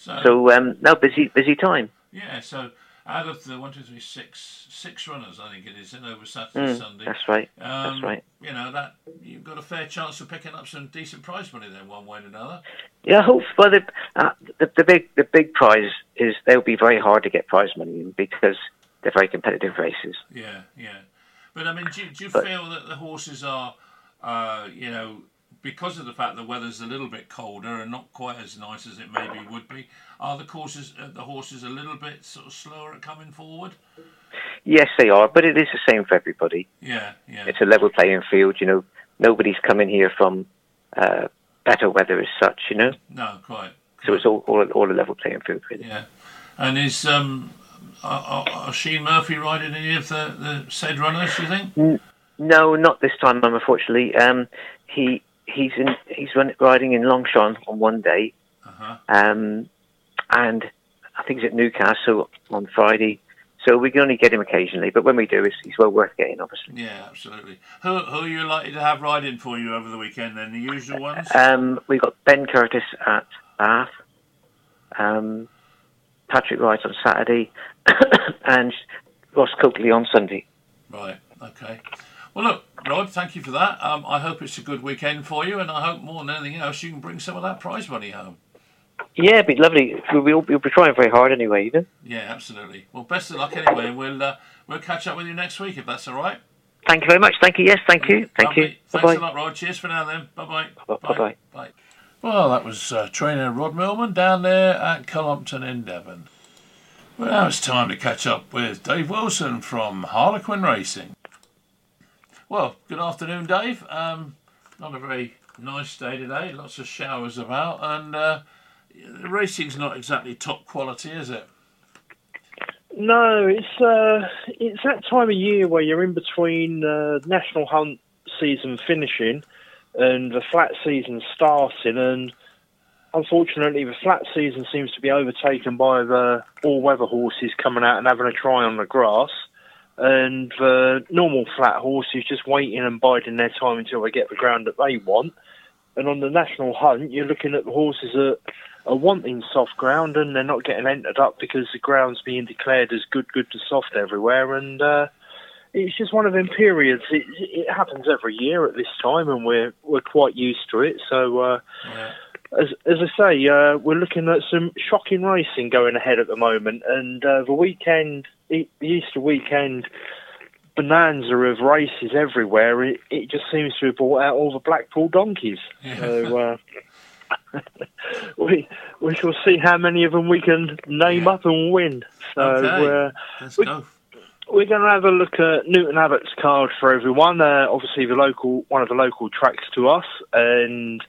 So, So um, now busy, busy time. Yeah, so out of the one, two, three, six, six runners, I think it is, in over Saturday, Mm, Sunday. that's right. Um, that's right. You know that you've got a fair chance of picking up some decent prize money then, one way or another. Yeah, hopefully. Well, the, uh, the the big the big prize is they'll be very hard to get prize money in because they're very competitive races. Yeah, yeah. But I mean, do, you- do you But- feel that the horses are, uh, you know, because of the fact the weather's a little bit colder and not quite as nice as it maybe would be, are the courses, uh, the horses a little bit sort of slower at coming forward? Yes, they are, but it is the same for everybody. Yeah, yeah, It's a level playing field. You know, nobody's coming here from uh, better weather as such, you know. No, quite. So it's all all, all a level playing field, really. Yeah. And is um, are, are Oisin Murphy riding any of the, the said runners? You think? No, not this time, unfortunately. Um, he he's in he's run, riding in Longchamp on one day, Uh-huh. um, and I think he's at Newcastle on Friday. So we can only get him occasionally, but when we do, it's, he's well worth getting, obviously. Yeah, absolutely. Who who are you likely to have riding for you over the weekend? Then the usual ones. Um, we've got Ben Curtis at Bath, um, Patrick Wright on Saturday, and Ross Coakley on Sunday. Right. Okay. Well, look, Rod. Thank you for that. Um, I hope it's a good weekend for you, and I hope more than anything else, you can bring some of that prize money home. Yeah, it'd be lovely. We'll, we'll, we'll be trying very hard anyway, you know. Yeah, absolutely. Well, best of luck anyway, and we'll uh, we'll catch up with you next week if that's all right. Thank you very much. Thank you. Yes, thank you. Thank Lovely. you. Thanks Bye a lot, Rod. Cheers for now, then. Bye bye. Bye-bye. Bye. Well, that was uh, trainer Rod Millman down there at Cullompton in Devon. Well, now it's time to catch up with Dave Wilson from Harlequin Racing. Well, good afternoon, Dave. Um, not a very nice day today. Lots of showers about, and uh, the racing's not exactly top quality, is it? No, it's uh, it's that time of year where you're in between uh, national hunt season finishing and the flat season starting, and unfortunately, the flat season seems to be overtaken by the all-weather horses coming out and having a try on the grass, and the normal flat horses just waiting and biding their time until they get the ground that they want. And on the national hunt, you're looking at the horses that are wanting soft ground and they're not getting entered up because the ground's being declared as good, good to soft everywhere. And uh, it's just one of them periods. It, it happens every year at this time, and we're we're quite used to it. So. Uh, Yeah. as, as I say, uh, we're looking at some shocking racing going ahead at the moment, and uh, the weekend, the Easter weekend, bonanza of races everywhere. It, it just seems to have brought out all the Blackpool donkeys. So uh, we we shall see how many of them we can name Yeah. up and win. So. Okay. Uh, We- go. we're going to have a look at Newton Abbot's card for everyone. Uh, obviously, the local one of the local tracks to us, and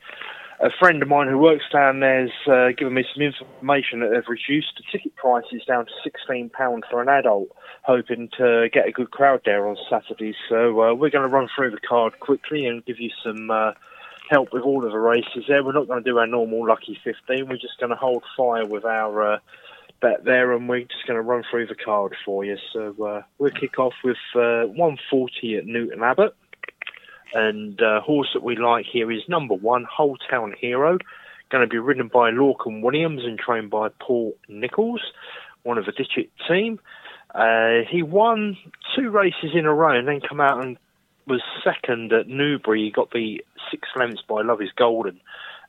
a friend of mine who works down there's uh, given me some information that they've reduced the ticket prices down to sixteen pound for an adult, hoping to get a good crowd there on Saturday. So uh, we're going to run through the card quickly and give you some. Uh, Help with all of the races there. We're not going to do our normal lucky 15. We're just going to hold fire with our uh, bet there, and we're just going to run through the card for you. So uh, we'll kick off with uh, 140 at Newton Abbot. And uh, horse that we like here is number one, Whole Town Hero. Going to be ridden by Lorcan Williams and trained by Paul Nicholls, one of the Ditcheat team. Uh, he won two races in a row and then come out and was second at Newbury. He got the six lengths by Love is Golden.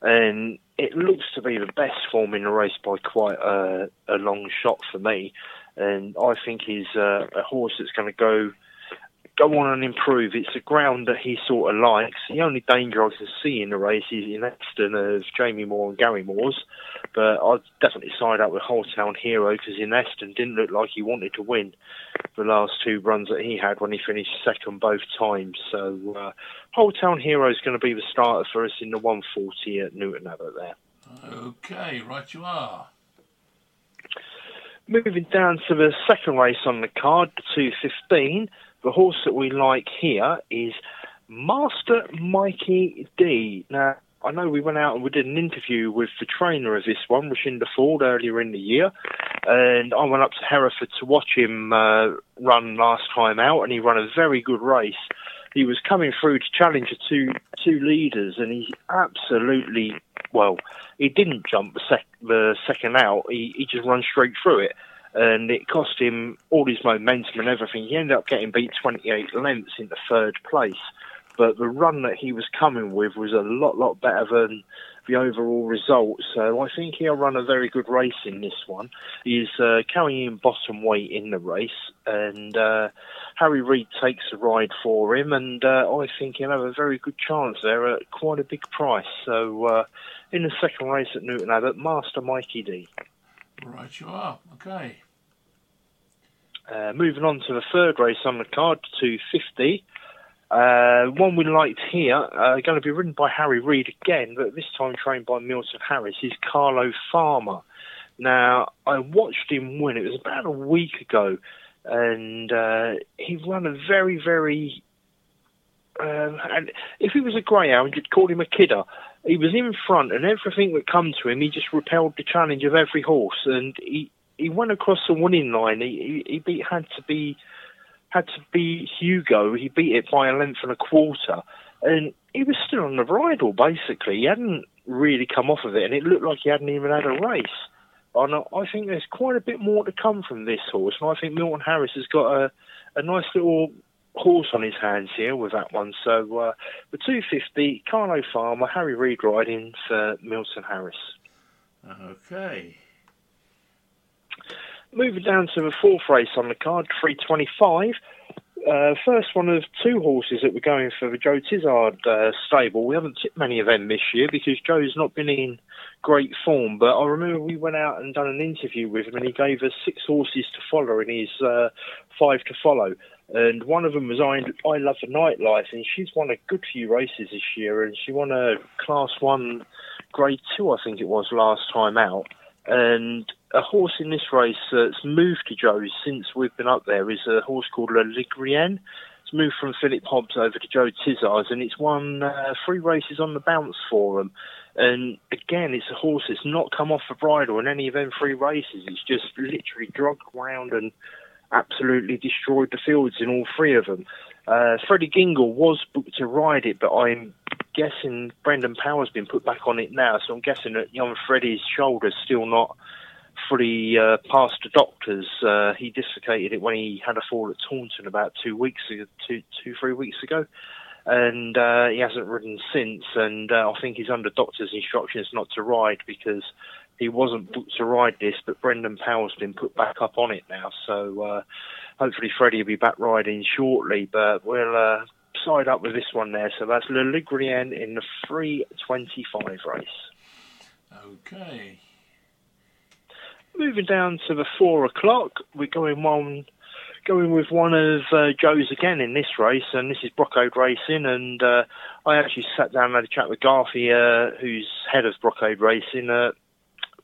And it looks to be the best form in the race by quite a, a long shot for me. And I think he's uh, a horse that's going to go go on and improve. It's a ground that he sort of likes. The only danger I can see in the race is in Exton of Jamie Moore and Gary Moore's. But I'd definitely side up with Whole Town Hero because in Eston didn't look like he wanted to win the last two runs that he had when he finished second both times. So uh, Whole Town Hero is going to be the starter for us in the 140 at Newton Abbot there. Okay, right you are. Moving down to the second race on the card, the 215. The horse that we like here is Master Mikey D. Now, I know we went out and we did an interview with the trainer of this one, Rashinda Ford, earlier in the year, and I went up to Hereford to watch him uh, run last time out, and he ran a very good race. He was coming through to challenge the two two leaders, and he absolutely well. He didn't jump the, sec- the second out. He he just ran straight through it, and it cost him all his momentum and everything. He ended up getting beat 28 lengths into third place but the run that he was coming with was a lot, lot better than the overall result. So I think he'll run a very good race in this one. He's uh, carrying bottom weight in the race, and uh, Harry Reed takes a ride for him, and uh, I think he'll have a very good chance there at quite a big price. So uh, in the second race at Newton Abbott, Master Mikey D. Right you are. Okay. Uh, moving on to the third race on the card, 250. Uh, one we liked here, uh, going to be ridden by Harry Reed again, but this time trained by Milton Harris, is Carlo Farmer. Now, I watched him win. It was about a week ago, and uh, he ran a very, very. Um, and if he was a greyhound, you'd call him a kidder. He was in front, and everything that come to him, he just repelled the challenge of every horse, and he he went across the winning line. He he, he beat had to be had to beat Hugo. He beat it by a length and a quarter, and he was still on the bridle. Basically, he hadn't really come off of it, and it looked like he hadn't even had a race. And I think there's quite a bit more to come from this horse, and I think Milton Harris has got a, a nice little horse on his hands here with that one. So uh, the 250, Carlo Farmer, Harry Reed riding for Milton Harris. Okay. Moving down to the fourth race on the card, 325. Uh, first one of two horses that we're going for the Joe Tizzard uh, stable. We haven't tipped many of them this year because Joe's not been in great form. But I remember we went out and done an interview with him, and he gave us six horses to follow in his uh, five to follow. And one of them was I, I Love the Nightlife, and she's won a good few races this year, and she won a Class One, Grade Two, I think it was last time out. And a horse in this race that's moved to Joe's since we've been up there is a horse called La Ligrienne. It's moved from Philip Hobbs over to Joe Tizzards, and it's won uh, three races on the bounce for him. And again, it's a horse that's not come off the bridle in any of them three races. It's just literally drugged around and absolutely destroyed the fields in all three of them. Uh, Freddie Gingell was booked to ride it, but I'm guessing Brendan Powell's been put back on it now, so I'm guessing that young Freddie's shoulder's still not fully uh, past the doctors. Uh, he dislocated it when he had a fall at Taunton about two weeks ago, two, two, three weeks ago, and uh, he hasn't ridden since. And uh, I think he's under doctor's instructions not to ride because he wasn't booked to ride this, but Brendan Powell's been put back up on it now. So uh, hopefully Freddie will be back riding shortly. But we'll uh, side up with this one there. So that's Le Ligrien in the 325 race. Okay. Moving down to the four o'clock, we're going one, going with one of uh, Joe's again in this race, and this is Brocade Racing. And uh, I actually sat down and had a chat with Garthy, uh, who's head of Brocade Racing,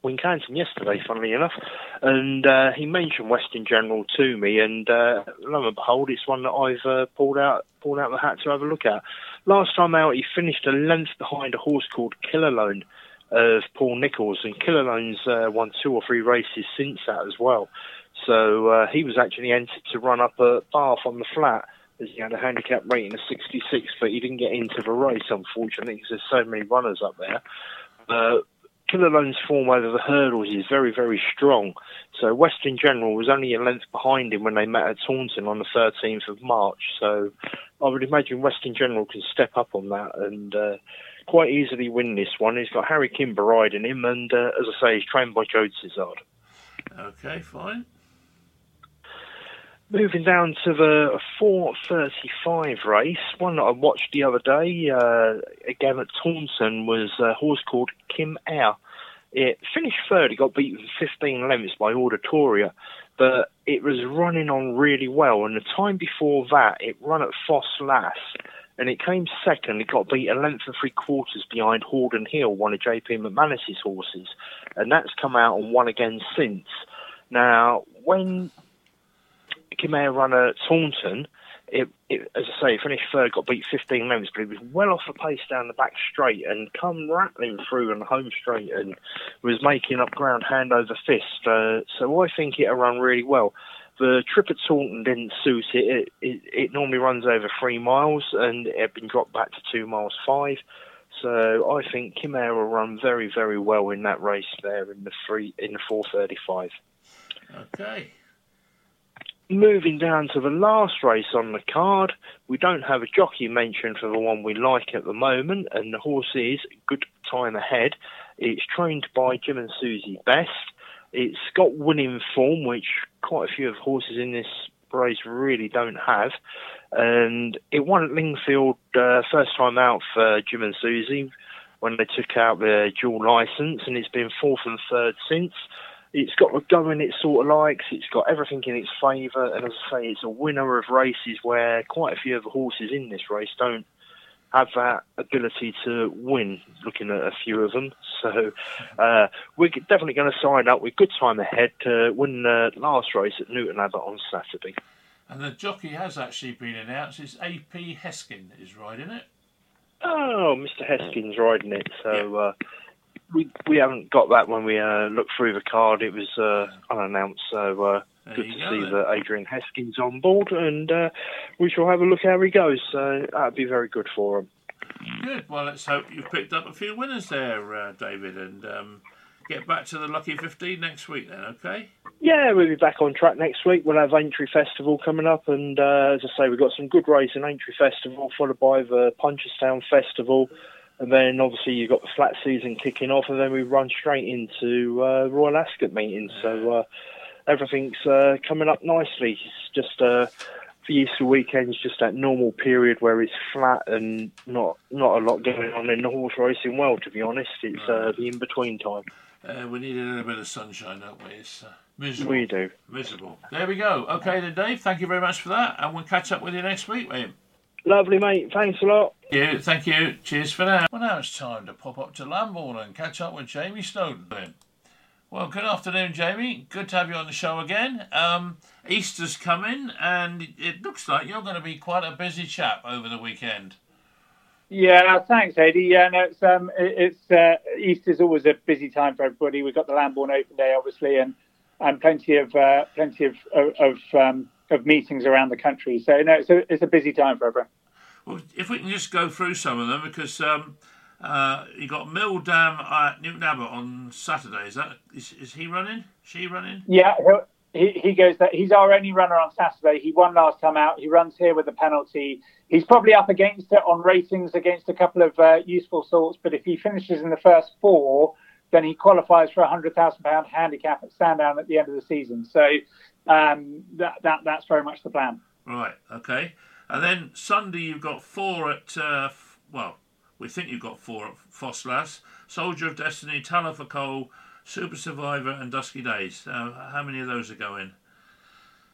at Wincanton yesterday, funnily enough, and uh, he mentioned Western General to me, and uh, lo and behold, it's one that I've uh, pulled out pulled out the hat to have a look at. Last time out, he finished a length behind a horse called Killalone of Paul Nicholls, and Killalone's uh, won two or three races since that as well. So uh, he was actually entered to run up a Bath on the flat as he had a handicap rating of 66, but he didn't get into the race, unfortunately, because there's so many runners up there. Uh, Killalone's form over the hurdles is very, very strong. So Western General was only a length behind him when they met at Taunton on the 13th of March. So I would imagine Western General can step up on that and uh, quite easily win this one. He's got Harry Kimber riding him, and uh, as I say, he's trained by Joe Tizzard. Okay, fine. Moving down to the 4:35 race, one that I watched the other day, uh, again at Taunton, was a horse called Kim Air. It finished third. It got beaten 15 lengths by Auditoria, but it was running on really well. And the time before that, it ran at Ffos Las, and it came second. It got beat a length and three quarters behind Horden Hill, one of JP McManus's horses, and that's come out and won again since. Now, when Kimare run at Taunton, it, it, as I say, finished third, got beat 15 lengths, but he was well off the pace down the back straight and come rattling through on the home straight and was making up ground hand over fist. Uh, so I think it'll run really well. The trip at Taunton didn't suit it. It, it. it normally runs over three miles and it had been dropped back to two miles five. So I think Kimare will run very, very well in that race there in the three in the 4:35. Okay moving down to the last race on the card, we don't have a jockey mentioned for the one we like at the moment, and the horse is Good Time Ahead. It's trained by Jim and Susie Best. It's got winning form, which quite a few of horses in this race really don't have. And it won at Lingfield uh, first time out for Jim and Susie when they took out their dual license, and it's been fourth and third since. It's got the going it sort of likes. It's got everything in its favour, and as I say, it's a winner of races where quite a few of the horses in this race don't have that ability to win. Looking at a few of them, so uh, we're definitely going to sign up with good time ahead to win the last race at Newton Abbot on Saturday. And the jockey has actually been announced. It's AP Heskin is riding it. Oh, Mr. Heskin's riding it. So uh, we we haven't got that when we uh, looked through the card. It was uh, unannounced. So uh, good to go see then. that Adrian Heskin's on board, and uh, we shall have a look how he goes. So that'd be very good for him. Good. Well, let's hope you've picked up a few winners there, uh, David, and um, get back to the lucky 15 next week then, okay? Yeah, we'll be back on track next week. We'll have Aintree Festival coming up, and uh, as I say, we've got some good racing Aintree Festival, followed by the Punchestown Festival, and then obviously you've got the flat season kicking off, and then we run straight into uh, Royal Ascot meetings. So uh, everything's uh, coming up nicely. It's just uh, the Easter weekend's just that normal period where it's flat and not not a lot going on in the horse racing world. To be honest, it's uh, the in between time. Uh, we need a little bit of sunshine, don't we? It's uh, miserable. We do. Miserable. There we go. Okay, then, Dave, thank you very much for that, and we'll catch up with you next week, mate. Lovely, mate. Thanks a lot. Thank you. Thank you. Cheers for now. Well, now it's time to pop up to Lambourn and catch up with Jamie Snowden. Well, good afternoon, Jamie. Good to have you on the show again. Um, Easter's coming, and it looks like you're going to be quite a busy chap over the weekend. Yeah, thanks, Eddie. Yeah, no, it's um, it's uh, Easter's always a busy time for everybody. We've got the Lambourn Open Day, obviously, and and plenty of uh, plenty of of of, um, of meetings around the country. So no, it's a it's a busy time for everyone. Well, if we can just go through some of them, because um, uh, you got Mill Dam at Newton Abbot on Saturday. Is that is, is he running? She running? Yeah, he he goes that he's our only runner on Saturday. He won last time out. He runs here with a penalty. He's probably up against it on ratings against a couple of uh, useful sorts. But if he finishes in the first four, then he qualifies for a hundred thousand pound handicap at Sandown at the end of the season. So um, that that that's very much the plan. Right. Okay. And then Sunday you've got four at uh, f- well, we think you've got four at Ffos Las, Soldier of Destiny, Tallow for Coal, Super Survivor, and Dusky Days. Uh, how many of those are going?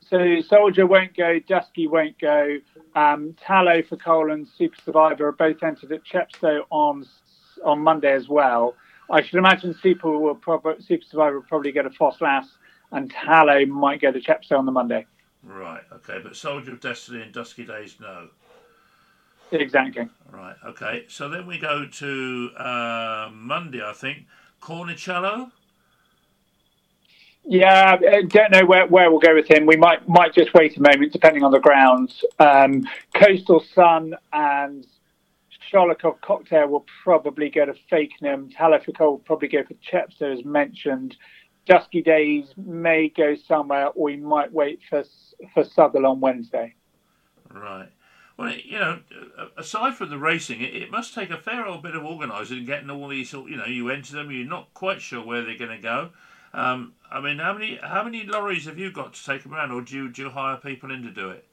So Soldier won't go, Dusky won't go. Um, Tallow for Coal and Super Survivor are both entered at Chepstow on on Monday as well. I should imagine Super will probably Super Survivor will probably go to Ffos Las, and Tallow might go to Chepstow on the Monday. Right. Okay. But Soldier of Destiny and Dusky Days, no. Exactly. Right. Okay. So then we go to uh, Monday, I think. Cornicello. Yeah, I don't know where, where we'll go with him. We might might just wait a moment, depending on the grounds. Um, Coastal Sun and Sholokov Cocktail will probably go to Fakenham. Talafico will probably go for Chepstow, as mentioned. Dusky Days may go somewhere, or we might wait for for Southwell on Wednesday. Right. Well, you know, aside from the racing, it, it must take a fair old bit of organising getting all these. You know, you enter them, you're not quite sure where they're going to go. Um, I mean, how many how many lorries have you got to take them around, or do you do you hire people in to do it?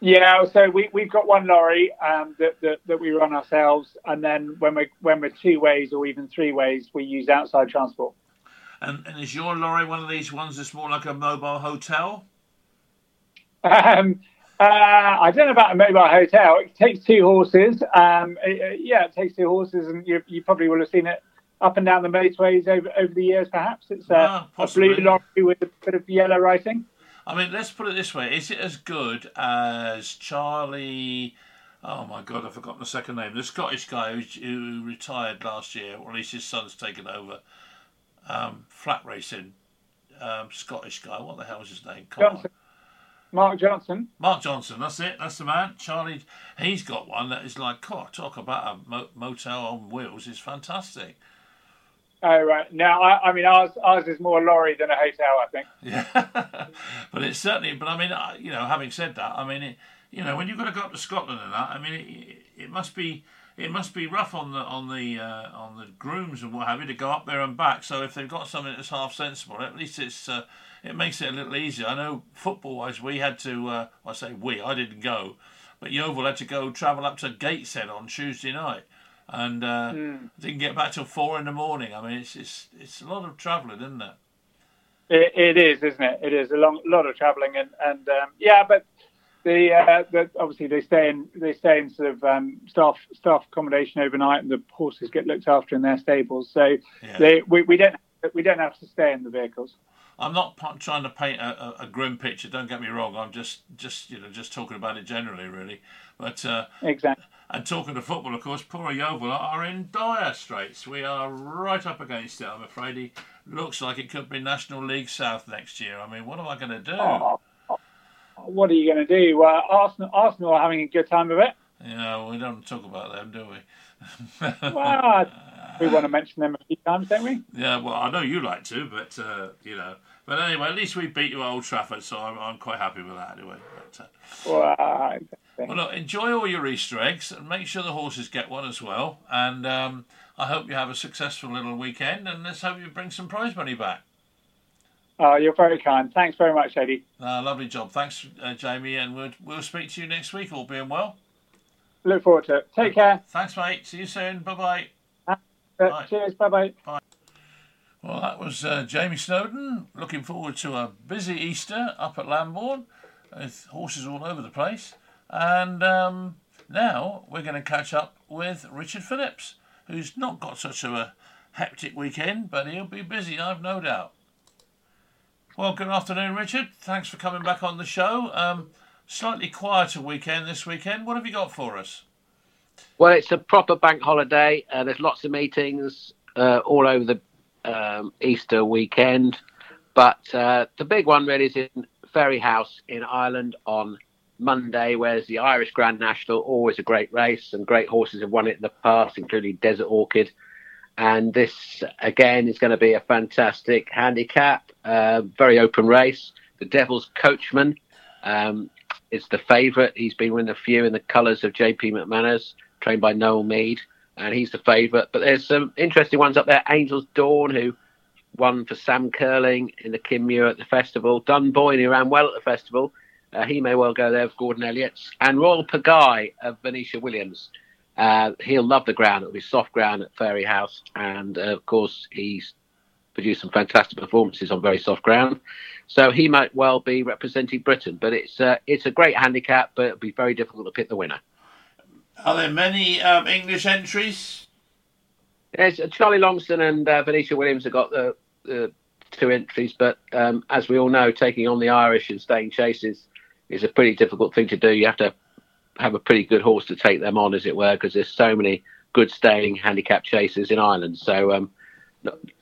Yeah, so we we've got one lorry um, that, that that we run ourselves, and then when we when we're two ways or even three ways, we use outside transport. And, and is your lorry one of these ones that's more like a mobile hotel? Um, uh, I don't know about a mobile hotel. It takes two horses. Um, it- it- yeah, it takes two horses, and you, you probably will have seen it up and down the motorways over, over the years. Perhaps it's a, Ah, a blue lorry with a bit of yellow writing. I mean, let's put it this way: is it as good as Charlie? Oh my God, I've forgotten the second name. The Scottish guy who, who retired last year, or at least his son's taken over. Um, flat racing, um, Scottish guy. What the hell is his name? Come Johnson. Mark Johnston. Mark Johnston. That's it. That's the man. Charlie. He's got one that is like, God, talk about a mo- motel on wheels. It's fantastic. Oh right. Now, I, I mean, ours ours is more lorry than a hotel. I think. Yeah, but it's certainly. But I mean, uh, you know, having said that, I mean, it, you know, when you've got to go up to Scotland and that, I mean, it, it must be it must be rough on the on the uh, on the grooms and what have you to go up there and back. So if they've got something that's half sensible, at least it's uh, it makes it a little easier. I know football wise, we had to. Uh, I say we, I didn't go, but Yeovil had to go travel up to Gateshead on Tuesday night. And uh, didn't get back till four in the morning. I mean, it's it's it's a lot of travelling, isn't it? It, it is, isn't it? It is a long, lot of travelling, and and um, yeah, but the, uh, the obviously they stay in they stay in sort of um, staff staff accommodation overnight, and the horses get looked after in their stables. So Yeah. they we, we don't we don't have to stay in the vehicles. I'm not trying to paint a, a, a grim picture. Don't get me wrong. I'm just, just you know, just talking about it generally, really. But uh, Exactly. and talking to football, of course, poor Yeovil are in dire straits. We are right up against it. I'm afraid. He looks like it could be National League South next year. I mean, what am I going to do? Oh, what are you going to do? Uh, Arsenal Arsenal are having a good time of it. Yeah, we don't talk about them, do we? Well, we want to mention them a few times, don't we? Yeah, well, I know you like to, but uh, you know. But anyway, at least we beat you at Old Trafford, so I'm, I'm quite happy with that anyway. But, uh, Well, exactly. well, look, enjoy all your Easter eggs and make sure the horses get one as well. And um, I hope you have a successful little weekend, and let's hope you bring some prize money back. Oh, you're very kind. Thanks very much, Eddie. Uh, lovely job, thanks, uh, Jamie, and we'll we'll speak to you next week, all being well. Look forward to it. Take care. Thanks, mate. See you soon. Bye bye. Uh, Bye. cheers. Bye bye. Well, that was uh, Jamie Snowden. Looking forward to a busy Easter up at Lambourn with horses all over the place. And um, now we're going to catch up with Richard Phillips, who's not got such a hectic weekend, but he'll be busy, I've no doubt. Well, good afternoon, Richard. Thanks for coming back on the show. Um, slightly quieter weekend this weekend. What have you got for us? Well, it's a proper bank holiday. Uh, there's lots of meetings uh, all over the um, Easter weekend, but uh, the big one really is in Fairyhouse in Ireland on Monday, where's the Irish Grand National. Always a great race, and great horses have won it in the past, including Desert Orchid. And this again is going to be a fantastic handicap, uh, very open race. The Devil's Coachman um, is the favourite. He's been winning a few in the colours of JP McManus trained by Noel Meade, and he's the favourite. But there's some interesting ones up there. Angel's Dawn, who won for Sam Curling in the Kim Muir at the festival. Dunboyne, who ran well at the festival. Uh, he may well go there with Gordon Elliott's. And Royale Pagaille of Venetia Williams. Uh, he'll love the ground. It'll be soft ground at Fairyhouse. And uh, of course, he's produced some fantastic performances on very soft ground. So he might well be representing Britain. But it's, uh, it's a great handicap, but it'll be very difficult to pick the winner. Are there many um, English entries? Yes, Charlie Longsdon and uh, Venetia Williams have got the, the two entries, but um, as we all know, taking on the Irish and staying chases is a pretty difficult thing to do. You have to have a pretty good horse to take them on, as it were, because there's so many good staying handicap chasers in Ireland. So um,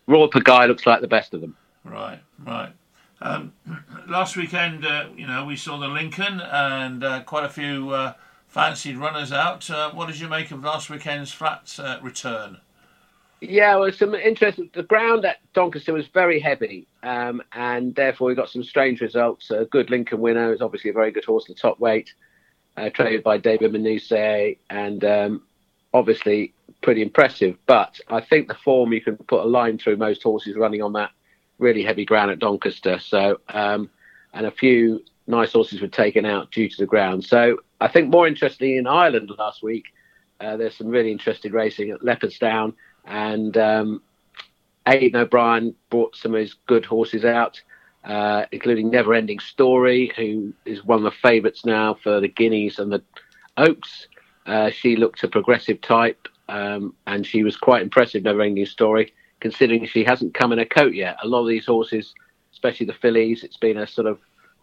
Royale Pagaille looks like the best of them. Right, right. Um, last weekend, uh, you know, we saw the Lincoln and uh, quite a few uh, fancied runners out. Uh, what did you make of last weekend's flat uh, return? Yeah, well, some interesting. The ground at Doncaster was very heavy, um, and therefore we got some strange results. A good Lincoln winner is obviously a very good horse, the top weight, uh, traded by David Menuisier, and um, obviously pretty impressive. But I think the form you can put a line through most horses running on that really heavy ground at Doncaster. So, um, and a few nice horses were taken out due to the ground. So I think more interestingly in Ireland last week, uh, there's some really interesting racing at Leopardstown and um, Aidan O'Brien brought some of his good horses out, uh, including Never Ending Story, who is one of the favourites now for the Guineas and the Oaks. Uh, she looked a progressive type, um, and she was quite impressive. Never Ending Story, considering she hasn't come in a coat yet. A lot of these horses, especially the fillies, it's been a sort of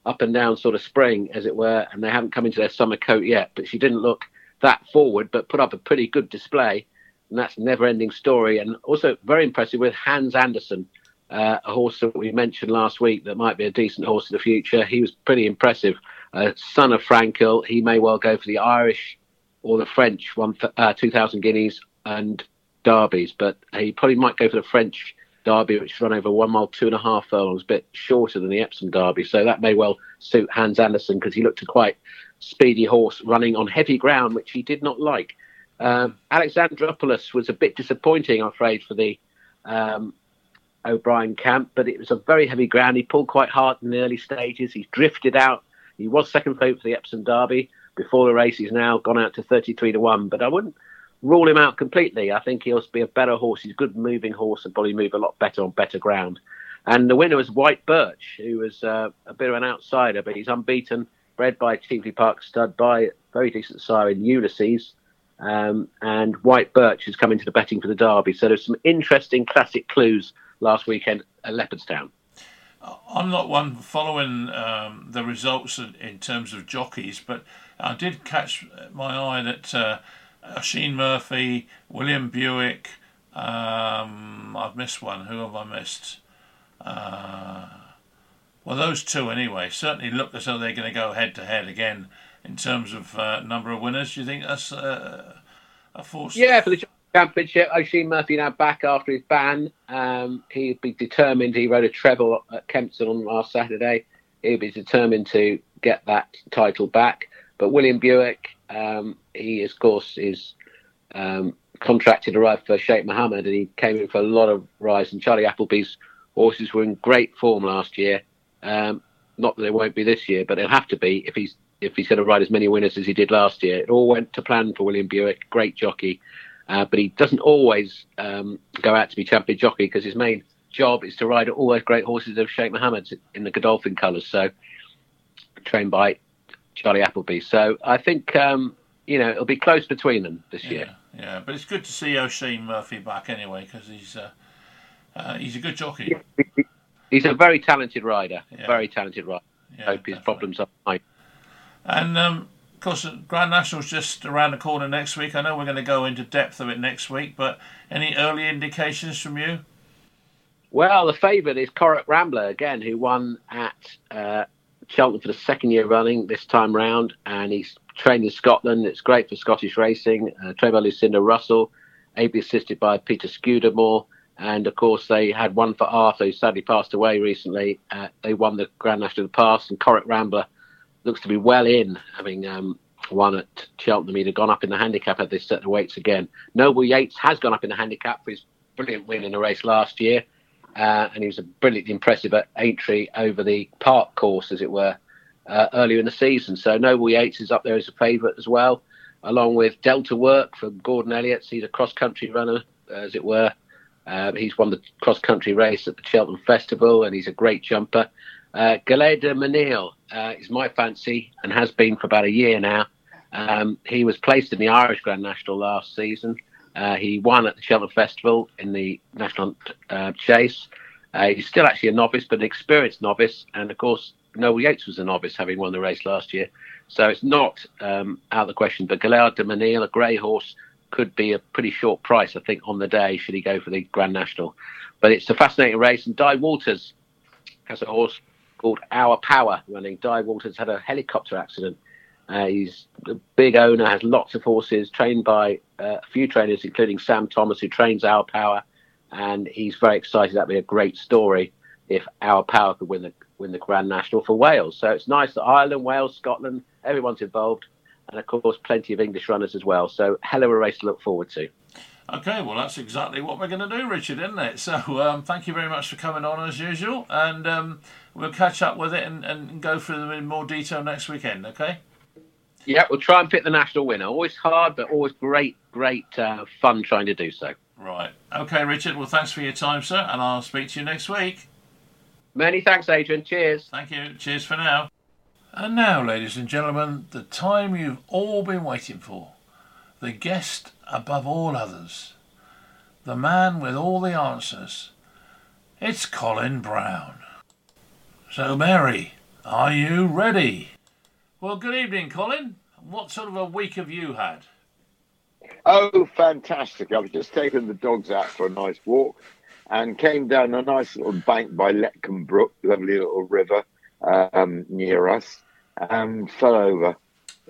up and down sort of spring, as it were, and they haven't come into their summer coat yet. But she didn't look that forward, but put up a pretty good display and that's never ending story. And also very impressive with Hans Anderson, uh, a horse that we mentioned last week that might be a decent horse in the future. He was pretty impressive. Uh, son of Frankel, he may well go for the Irish or the French one, uh, 2,000 guineas and derbies, but he probably might go for the French derby, which run over one mile, two and a half furlongs, a bit shorter than the Epsom derby. So that may well suit Hans Andersen because he looked a quite speedy horse running on heavy ground, which he did not like. Um, Alexandroupolis was a bit disappointing, I'm afraid, for the um, O'Brien camp, but it was a very heavy ground. He pulled quite hard in the early stages. He drifted out. He was second favourite for the Epsom Derby before the race. He's now gone out to 33 to 1, but I wouldn't rule him out completely. I think he'll be a better horse. He's a good moving horse and probably move a lot better on better ground. And the winner was White Birch, who was uh, a bit of an outsider, but he's unbeaten, bred by Cheveley Park stud by very decent sire in Ulysses. Um, and White Birch has come into the betting for the Derby. So there's some interesting classic clues last weekend at Leopardstown. I'm not one following um, the results in, in, terms of jockeys, but I did catch my eye that uh, Oisin Murphy, William Buick, um, I've missed one. Who have I missed? Uh, well, those two anyway certainly look as though they're going to go head to head again in terms of uh, number of winners. Do you think that's uh, a force? Yeah, for the championship, Oisin Murphy now back after his ban. Um, he'd be determined. He rode a treble at Kempton on last Saturday. He'd be determined to get that title back. But William Buick, um, he of course is um, contracted to ride for Sheikh Mohammed, and he came in for a lot of rides. And Charlie Appleby's horses were in great form last year. Um, not that they won't be this year, but they'll have to be if he's if he's going to ride as many winners as he did last year. It all went to plan for William Buick, great jockey, uh, but he doesn't always um, go out to be champion jockey because his main job is to ride all those great horses of Sheikh Mohammed in the Godolphin colours. So trained by Charlie Appleby. So I think um, you know it'll be close between them this yeah. year. Yeah, but it's good to see Oisin Murphy back anyway because he's uh, uh, he's a good jockey. He's a very talented rider. Yeah. Very talented rider. Yeah, Hope his problems are fine. And um, course, Grand National's just around the corner next week. I know we're going to go into depth of it next week, but any early indications from you? Well, the favourite is Corach Rambler again, who won at uh, Cheltenham for the second year running this time round, and he's trained in Scotland. It's great for Scottish racing. Uh, trained by Lucinda Russell, ably assisted by Peter Scudamore. And of course, they had one for Arthur, who sadly passed away recently. Uh, they won the Grand National the Past, and Corach Rambler looks to be well in, having um, won at Cheltenham. He'd have gone up in the handicap had they set the weights again. Noble Yeats has gone up in the handicap for his brilliant win in the race last year. Uh, and he was a brilliantly impressive at Aintree over the park course, as it were, uh, earlier in the season. So Noble Yeats is up there as a favourite as well, along with Delta Work from Gordon Elliott. He's a cross country runner, as it were. Uh, he's won the cross country race at the Cheltenham Festival, and he's a great jumper. Uh, Gaillard du Mesnil uh, is my fancy and has been for about a year now. Um, he was placed in the Irish Grand National last season. Uh, he won at the Cheltenham Festival in the National uh, Chase. Uh, he's still actually a novice, but an experienced novice. And of course, Noble Yeats was a novice, having won the race last year. So it's not um, out of the question. But Gaillard du Mesnil, a grey horse, could be a pretty short price, I think, on the day, should he go for the Grand National. But it's a fascinating race. And Dai Walters has a horse called Our Power running. Dai Walters had a helicopter accident. Uh, he's a big owner, has lots of horses, trained by uh, a few trainers, including Sam Thomas, who trains Our Power. And he's very excited. That'd be a great story if Our Power could win the win the Grand National for Wales. So it's nice that Ireland, Wales, Scotland, everyone's involved, and of course plenty of English runners as well. So hell of a race to look forward to. Okay, well that's exactly what we're going to do, Richard, isn't it? So um, thank you very much for coming on as usual, and um, we'll catch up with it and, and go through them in more detail next weekend. Okay. Yeah, we'll try and pick the national winner. Always hard, but always great, great uh, fun trying to do so. Right. Okay, Richard. Well, thanks for your time, sir, and I'll speak to you next week. Many thanks, Adrian. Cheers. Thank you. Cheers for now. And now, ladies and gentlemen, the time you've all been waiting for. The guest above all others. The man with all the answers. It's Colin Brown. So, Mary, are you ready? Well, good evening, Colin. What sort of a week have you had? Oh, fantastic. I was just taking the dogs out for a nice walk and came down a nice little bank by Letcombe Brook, lovely little river um, near us, and fell over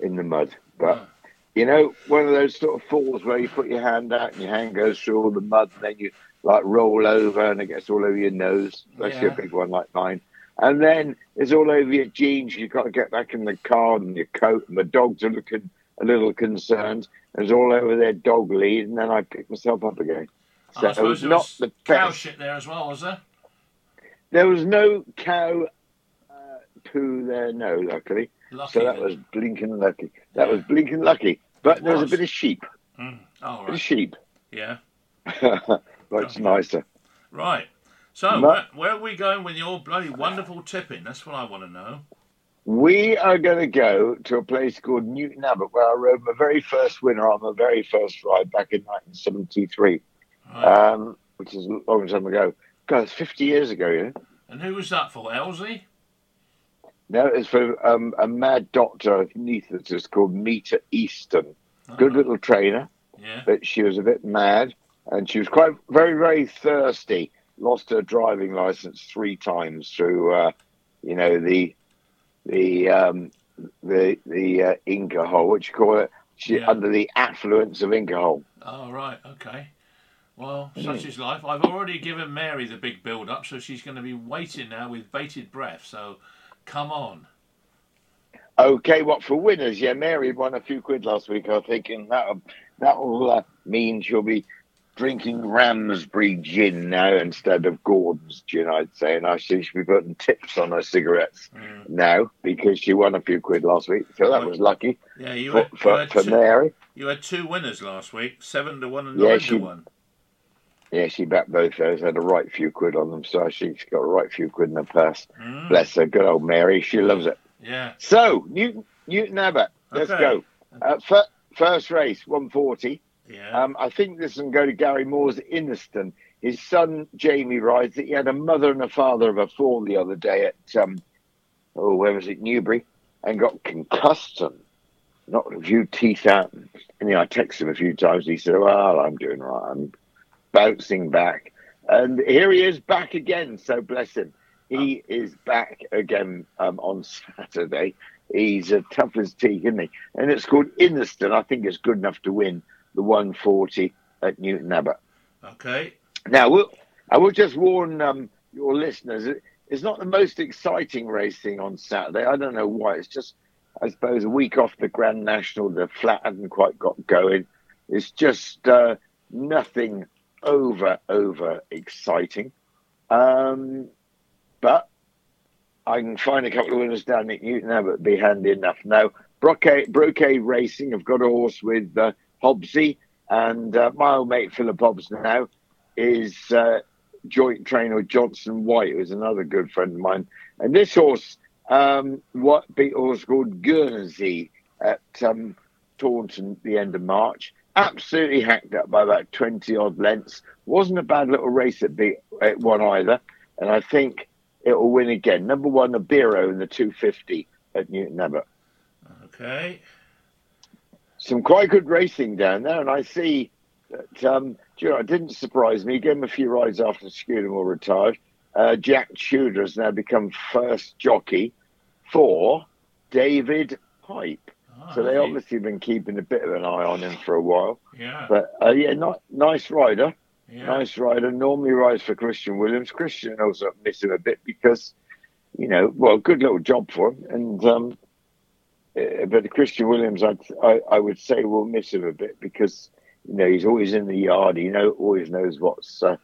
in the mud. But, you know, one of those sort of falls where you put your hand out and your hand goes through all the mud and then you like roll over and it gets all over your nose, especially Yeah. a big one like mine. And then it's all over your jeans. You've got to get back in the car and your coat, and the dogs are looking a little concerned. It's all over their dog lead, and then I pick myself up again. I So it was not was the cow best. shit there as well, was there? There was no cow uh, poo there, no, luckily. Lucky so that then. was blinking lucky. That was blinking lucky. But It there was a bit of sheep. Mm. Oh, bit of sheep. Yeah. but it's nicer. Right. So, Ma- where, where are we going with your bloody wonderful tipping? That's what I want to know. We are going to go to a place called Newton Abbot, where I rode my very first winner on my very first ride back in 1973, Right. um, which is a long time ago. God, it's 50 years ago, you know. and who was that for? Elsie? No, it's for um, a mad doctor anaesthetist called Meta Easton. Good Oh, little trainer, Yeah. but she was a bit mad, and she was quite very, very thirsty. Lost her driving license three times through, uh, you know, the the um, the the uh, Inca hole, what you call it, she, Yeah. under the affluence of Inca hole. Oh, right. Okay. Well, Hmm. such is life. I've already given Mary the big build up, so she's going to be waiting now with bated breath. So, come on. Okay, what for winners? Yeah, Mary won a few quid last week. I think, and that'll that'll uh, mean she'll be drinking Ramsbury gin now instead of Gordon's gin. I'd say, and I see she'll be putting tips on her cigarettes Mm. now because she won a few quid last week. So that was lucky Yeah, you for, had, for, had for two, Mary. you had two winners last week seven to one and Yeah, nine she- to one. Yeah, she backed both of those. Had a right few quid on them, so she's got a right few quid in her purse. Mm. Bless her, good old Mary. She loves it. Yeah. So Newton Newton Abbot, let's Okay. go. Uh, fir- first race, one forty. Yeah. Um, I think this can go to Gary Moore's Inniston. His son Jamie rides it. He had a mother and a father of a fall the other day at um, oh where was it Newbury, and got concussed and knocked a few teeth out. And you know, I texted him a few times. He said, "Well, I'm doing right. I'm bouncing back." And here he is back again. So bless him. He is back again um, on Saturday. He's as tough as teak, isn't he? And it's called Inniston. I think it's good enough to win the 140 at Newton Abbot. Okay. Now, we'll, I will just warn um, your listeners: it's not the most exciting racing on Saturday. I don't know why. It's just, I suppose, a week off the Grand National. The flat hadn't quite got going. It's just uh, nothing over over exciting. Um, but I can find a couple of winners down at Newton Abbot. Be handy enough. Now, Brocade, Brocade Racing have got a horse with uh, Hobbsy, and uh, my old mate Philip Hobbs now is uh, joint trainer Johnson White, who's another good friend of mine. And this horse, um, what beat horse called Guernsey at um, Taunton at the end of March. Absolutely hacked up by about 20 odd lengths. Wasn't a bad little race at beat at one either. And I think it will win again. Number one, Abiro in the 250 at Newton Abbot. Okay. Some quite good racing down there. And I see that, um, you know, it didn't surprise me. Gave him a few rides after Scudamore retired. Uh, Jack Tudor has now become first jockey for David Pipe. Ah, So they obviously been keeping a bit of an eye on him for a while. Yeah. But uh, yeah, not, nice rider. Yeah. Nice rider. Normally rides for Christian Williams. Christian also miss him a bit because, you know, well, good little job for him. And um, but Christian Williams, I'd, I I would say we'll miss him a bit because you know he's always in the yard. He know always knows what's uh,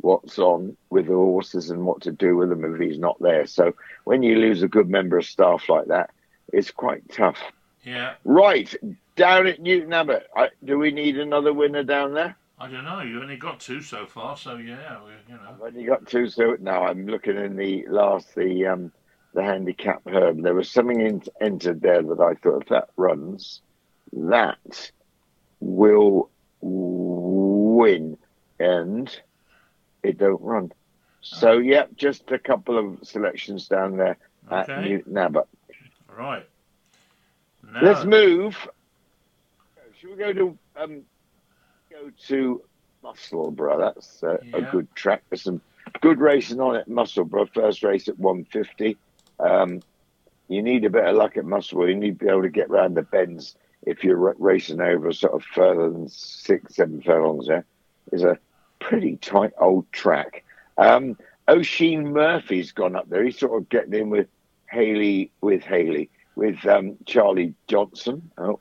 what's on with the horses and what to do with them if he's not there. So when you lose a good member of staff like that, it's quite tough. Yeah. Right down at Newton Abbot, I, do we need another winner down there? I don't know. You only got two so far, so yeah, we, you know. I've only got two. So now I'm looking in the last the um the handicap herb. There was something in, entered there that I thought if that runs, that will win, and it don't run. So yeah, just a couple of selections down there at Okay. Newton Abbot. Right. Now, Let's move. Should we go to um, go to Musselburgh? That's uh, a good track. There's some good racing on at Musselburgh. First race at 150. Um, you need a bit of luck at Musselburgh. You need to be able to get round the bends if you're ra- racing over sort of further than six, seven furlongs. There is a pretty tight old track. Um, Oisin Murphy's gone up there. He's sort of getting in with Haley, with Haley, with um, Charlie Johnston. Oh,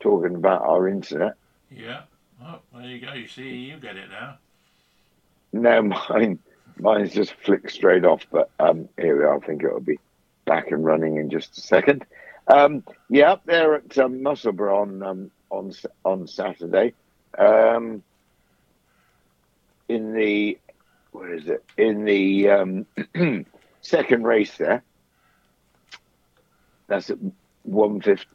talking about our internet. yeah. Oh, there you go. You see, you get it now. No, mine, mine's just flicked straight off. But um, here we are. I think it'll be back and running in just a second. Um, yeah, up there at um, Musselburgh on um, on on Saturday. Um, in the what is it? In the um, second race there. That's at 150.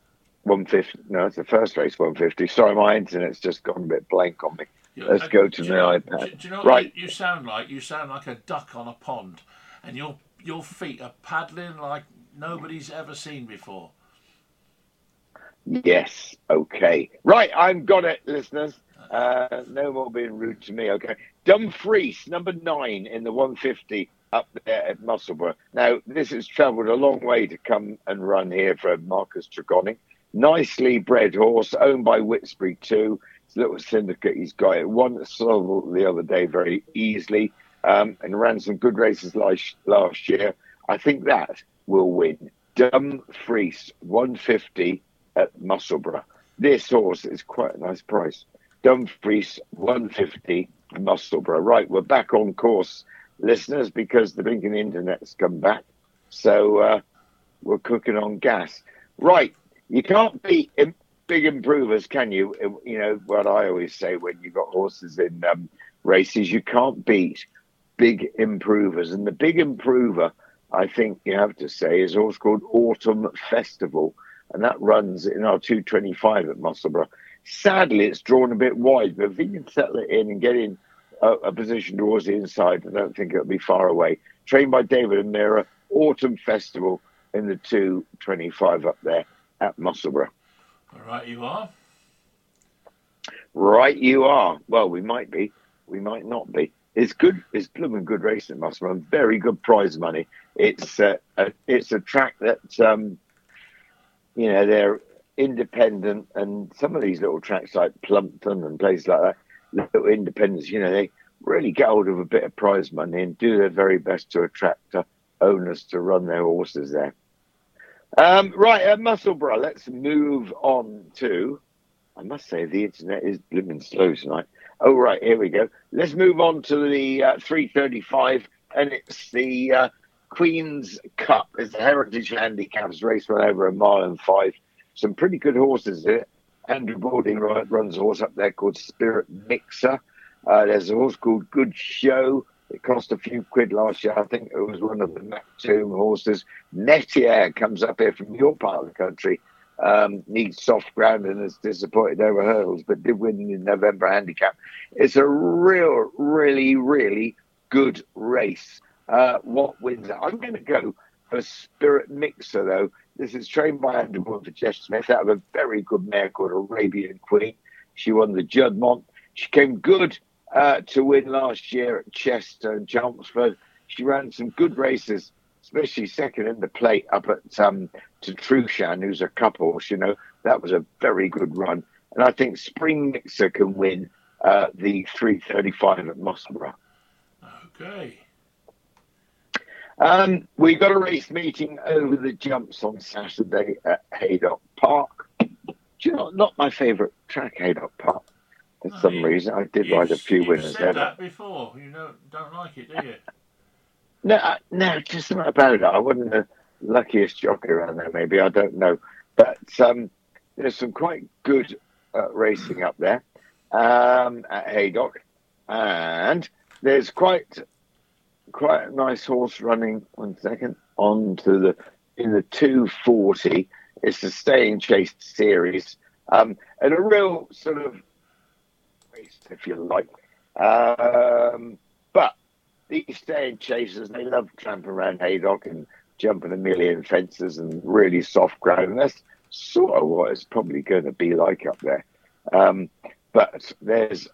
150. No, it's the first race, 150. Sorry, my internet's just gone a bit blank on me. Let's uh, go to the you know- iPad. Do, you know right. what you, you sound like? You sound like a duck on a pond, and your your feet are paddling like nobody's ever seen before. Yes. Okay. Right. I've got it, listeners. Uh, no more being rude to me. Okay. Dumfries, number nine in the 150 up there at Musselburgh. Now, this has travelled a long way to come and run here for Marcus Tregoning. Nicely bred horse, owned by Whitsbury too. Little syndicate he's got. It won the other day very easily um, and ran some good races last, last year. I think that will win. Dumfries, 150 at Musselburgh. This horse is quite a nice price. Dumfries, 150 Musselburgh. Right, we're back on course, listeners, because the blinking internet's come back. So uh, we're cooking on gas. Right, you can't beat im- big improvers, can you? You know what I always say when you've got horses in um, races, you can't beat big improvers. And the big improver, I think you have to say, is a horse called Autumn Festival. And that runs in our 225 at Musselburgh. Sadly, it's drawn a bit wide, but if he can settle it in and get in a, a position towards the inside, I don't think it'll be far away. Trained by David O'Meara, Autumn Festival in the 225 up there at Musselburgh. All right, you are. Right, you are. Well, we might be. We might not be. It's good. It's blooming good racing, Musselburgh. and Very good prize money. It's uh, a, it's a track that um, you know they're independent, and some of these little tracks like Plumpton and places like that, little independents. You know, they really get hold of a bit of prize money and do their very best to attract uh, owners to run their horses there. Um, right, at Musselburgh, let's move on to. I must say the internet is blooming slow tonight. Oh right, here we go. Let's move on to the uh, 335, and it's the uh, Queen's Cup. It's the Heritage Handicaps race run over a mile and five. Some pretty good horses here. Andrew Balding run- runs a horse up there called Spirit Mixer. Uh, there's a horse called Good Show. It cost a few quid last year. I think it was one of the Maktoum horses. Metier comes up here from your part of the country. Um, needs soft ground and is disappointed over hurdles, but did win in the November handicap. It's a real, really, really good race. Uh, what wins it? I'm going to go for Spirit Mixer, though. This is trained by Andrew Wood for Jeff Smith out of a very good mare called Arabian Queen. She won the Juddmonte. She came good uh, to win last year at Chester and Chelmsford. She ran some good races, especially second in the plate up at um, to Trushan, who's a cup horse. You know that was a very good run, and I think Spirit Mixer can win uh, the 335 at Musselburgh. Okay. Um, we got a race meeting over the jumps on Saturday at Haydock Park. Do you know, not my favourite track, Haydock Park. For No, some you- reason, I did ride a few you've winners said there. that before. You don't don't like it, do you? No, I- no, just not about it. I wasn't the luckiest jockey around there. Maybe I don't know, but um, there's some quite good uh, racing up there um, at Haydock, and there's quite quite a nice horse running. One second, on to the in the 240. It's the Stay and Chase series, um, and a real sort of race, if you like. Um, but these staying chasers, they love tramping around Haydock and jumping a million fences and really soft ground. And that's sort of what it's probably going to be like up there. Um, but there's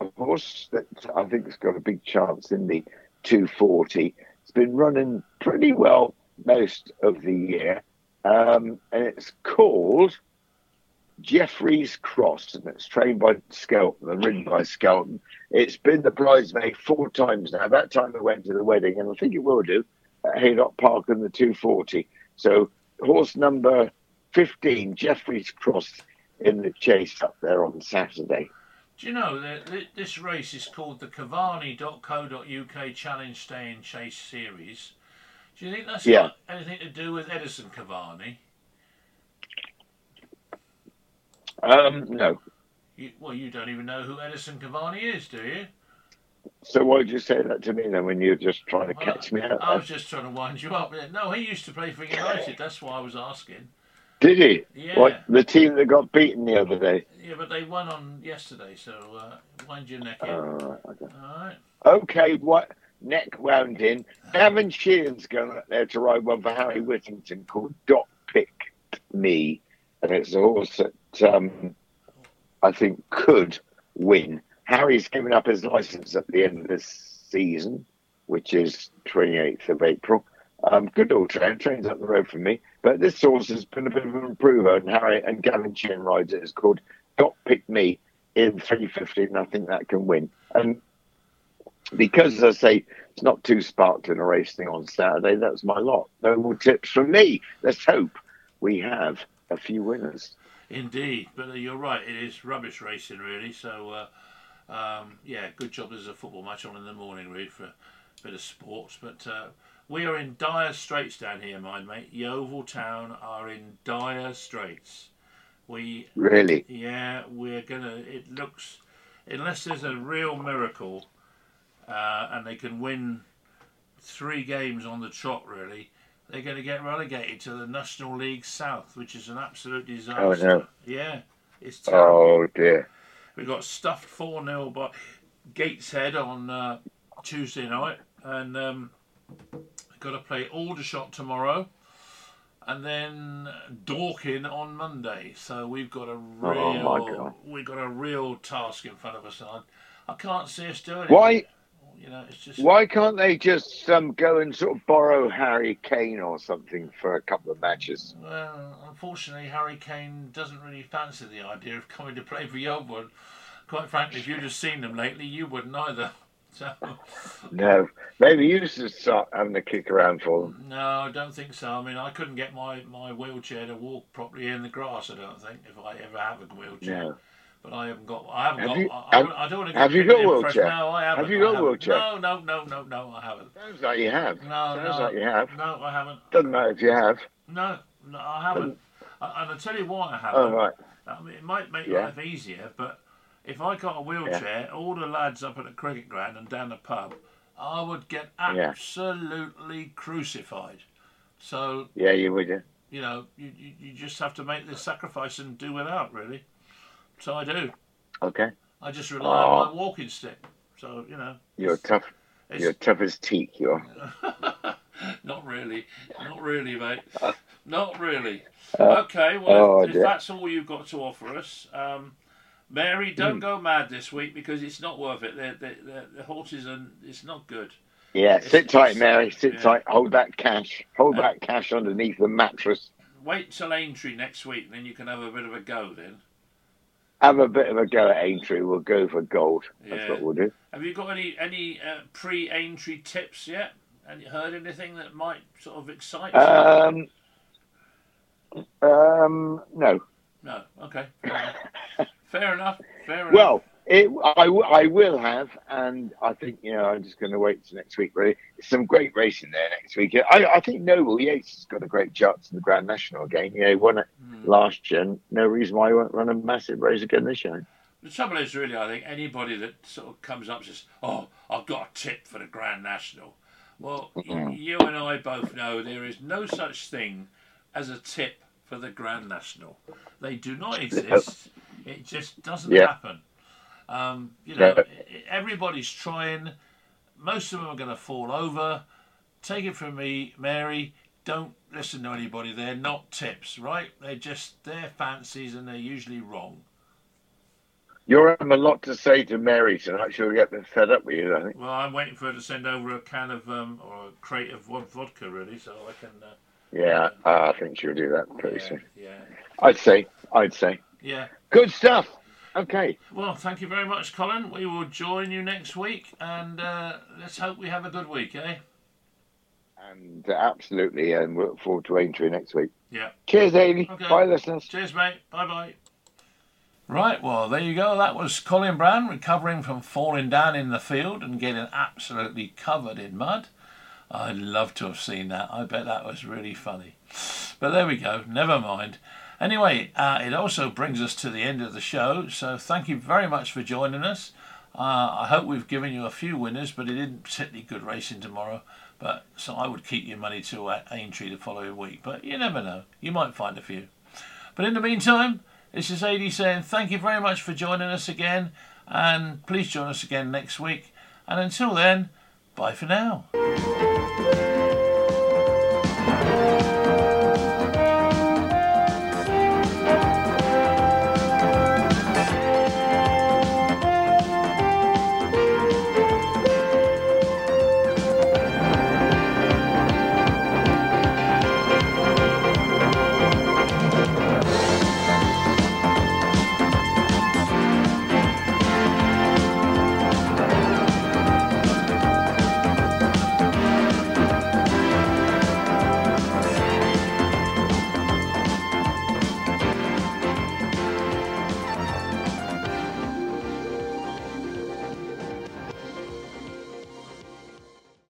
a horse that I think has got a big chance in the 240. It's been running pretty well most of the year. Um, and it's called Jeffrey's Cross, and it's trained by Skelton and ridden by Skelton. It's been the bridesmaid four times now. That time it went to the wedding, and I think it will do at Haydock Park in the 240. So horse number 15, Jeffrey's Cross, in the chase up there on Saturday. Do you know that this race is called the Cavani.co.uk Challenge Stay and Chase Series? Do you think that's Yeah. got anything to do with Edison Cavani? Um, no, You, well, you don't even know who Edison Cavani is, do you? So why did you say that to me then when you were just trying to catch me out? I was just trying to wind you up. No, he used to play for United. That's why I was asking. Did he? Yeah. What, the team that got beaten the other day? Yeah, but they won on yesterday, so uh, wind your neck in. Oh, okay. All right. Okay, what neck wound in. Gavin Sheehan's going up there to ride one for Harry Whittington called Dot Picked Me, and it's a horse that um, I think could win. Harry's giving up his license at the end of this season, which is 28th of April. Um, good old train, trains up the road from me. But this horse has been a bit of an improver, and Harry and Gavin Sheehan rides it. It's called Dot Pick Me in 350, and I think that can win. And because, as I say, it's not too sparkling a racing on Saturday, that's my lot. No more tips from me. Let's hope we have a few winners. Indeed, but uh, you're right. It is rubbish racing, really. So, uh, um, yeah, good job. There's a football match on in the morning, Reed, for a bit of sports. But uh, we are in dire straits down here, mind mate. Yeovil Town are in dire straits. We Really? yeah, we're gonna. It looks, unless there's a real miracle, uh, and they can win three games on the trot, really, they're going to get relegated to the National League South, which is an absolute disaster. Oh, no. Yeah, it's terrible. Oh, dear. We got stuffed four 0 by Gateshead on uh, Tuesday night, and um, got to play Aldershot tomorrow, and then Dorking on Monday. So we've got a real, Oh, my God. we've got a real task in front of us. And I, I can't see us doing it. Why? You know, it's just Why can't they just um, go and sort of borrow Harry Kane or something for a couple of matches? Well, unfortunately, Harry Kane doesn't really fancy the idea of coming to play for Yeovil. Quite frankly, if you'd have seen them lately, you wouldn't either. So, No, maybe you should start having a kick around for them. no, I don't think so. I mean, I couldn't get my, my wheelchair to walk properly in the grass. I don't think if I ever have a wheelchair. No. But I haven't got. One. I haven't Have got. you- I, I, have- I don't want to. have you got a wheelchair? No, I haven't. Have you got a wheelchair? No, no, no, no, no. I haven't. Sounds like you have. No, Sounds no. like you have. No, I haven't. Doesn't matter if you have. No, no, I haven't. And I'll tell you why I oh, haven't. Oh, right. I mean, it might make Yeah. life easier, but if I got a wheelchair, all the lads up at the cricket ground and down the pub, I would get Yeah. absolutely crucified. So Yeah, you would. Yeah. you know, you, you you just have to make the sacrifice and do without, really. So I do. Okay. I just rely on Oh. my walking stick. So you know, You're tough. You're tough as teak. You are. not really, not really, mate, not really. Uh, Okay, well, oh, if, if that's all you've got to offer us, um, Mary, don't go mad this week because it's not worth it. The, the, the, the horses and it's not good. Yeah. It's- Sit tight, Mary. Sit yeah. tight. Hold that cash. Hold Uh, that cash underneath the mattress. Wait till Aintree next week, then you can have a bit of a go. Then, Have a bit of a go at Aintree. We'll go for gold. That's Yeah. what we'll do. have you got any any uh, pre Aintree tips yet? And you heard anything that might sort of excite you? Um. Um. No. no. Okay. Fair enough. Fair enough. Well, it, I, I will have, and I think you know I'm just going to wait till next week. Really, some great racing there next week. I, I think Noble Yeats has got a great chance in the Grand National again. You know, he won it Hmm. last year. and No reason why he won't run a massive race again this year. The trouble is, really, I think anybody that sort of comes up and says, "Oh, I've got a tip for the Grand National." Well, y- Mhm. you and I both know there is no such thing as a tip for the Grand National. They do not exist. It just doesn't Yeah. happen. Um, you know, Yeah. everybody's trying. Most of them are going to fall over. Take it from me, Mary. Don't listen to anybody. They're not tips, right? They're just their fancies, and they're usually wrong. You're having a lot to say to Mary tonight. She'll get them fed up with you, I think. Well, I'm waiting for her to send over a can of um, or a crate of vod- vodka, really, so I can. Uh, Yeah, I think she'll do that pretty yeah, soon. yeah, I'd say. I'd say. yeah. Good stuff. Okay. Well, thank you very much, Colin. We will join you next week, and uh, let's hope we have a good week, eh? And uh, absolutely, and we look forward to Aintree next week. Yeah. Cheers, Amy. Okay. Bye, listeners. Cheers, mate. Bye bye. Right, well, there you go. That was Colin Brown recovering from falling down in the field and getting absolutely covered in mud. I'd love to have seen that. I bet that was really funny. But there we go. Never mind. Anyway, uh, it also brings us to the end of the show. So thank you very much for joining us. Uh, I hope we've given you a few winners, but it isn't particularly good racing tomorrow. But so I would keep your money to Aintree the following week. But you never know. You might find a few. But in the meantime, this is AD saying thank you very much for joining us again. And please join us again next week. And until then, bye for now.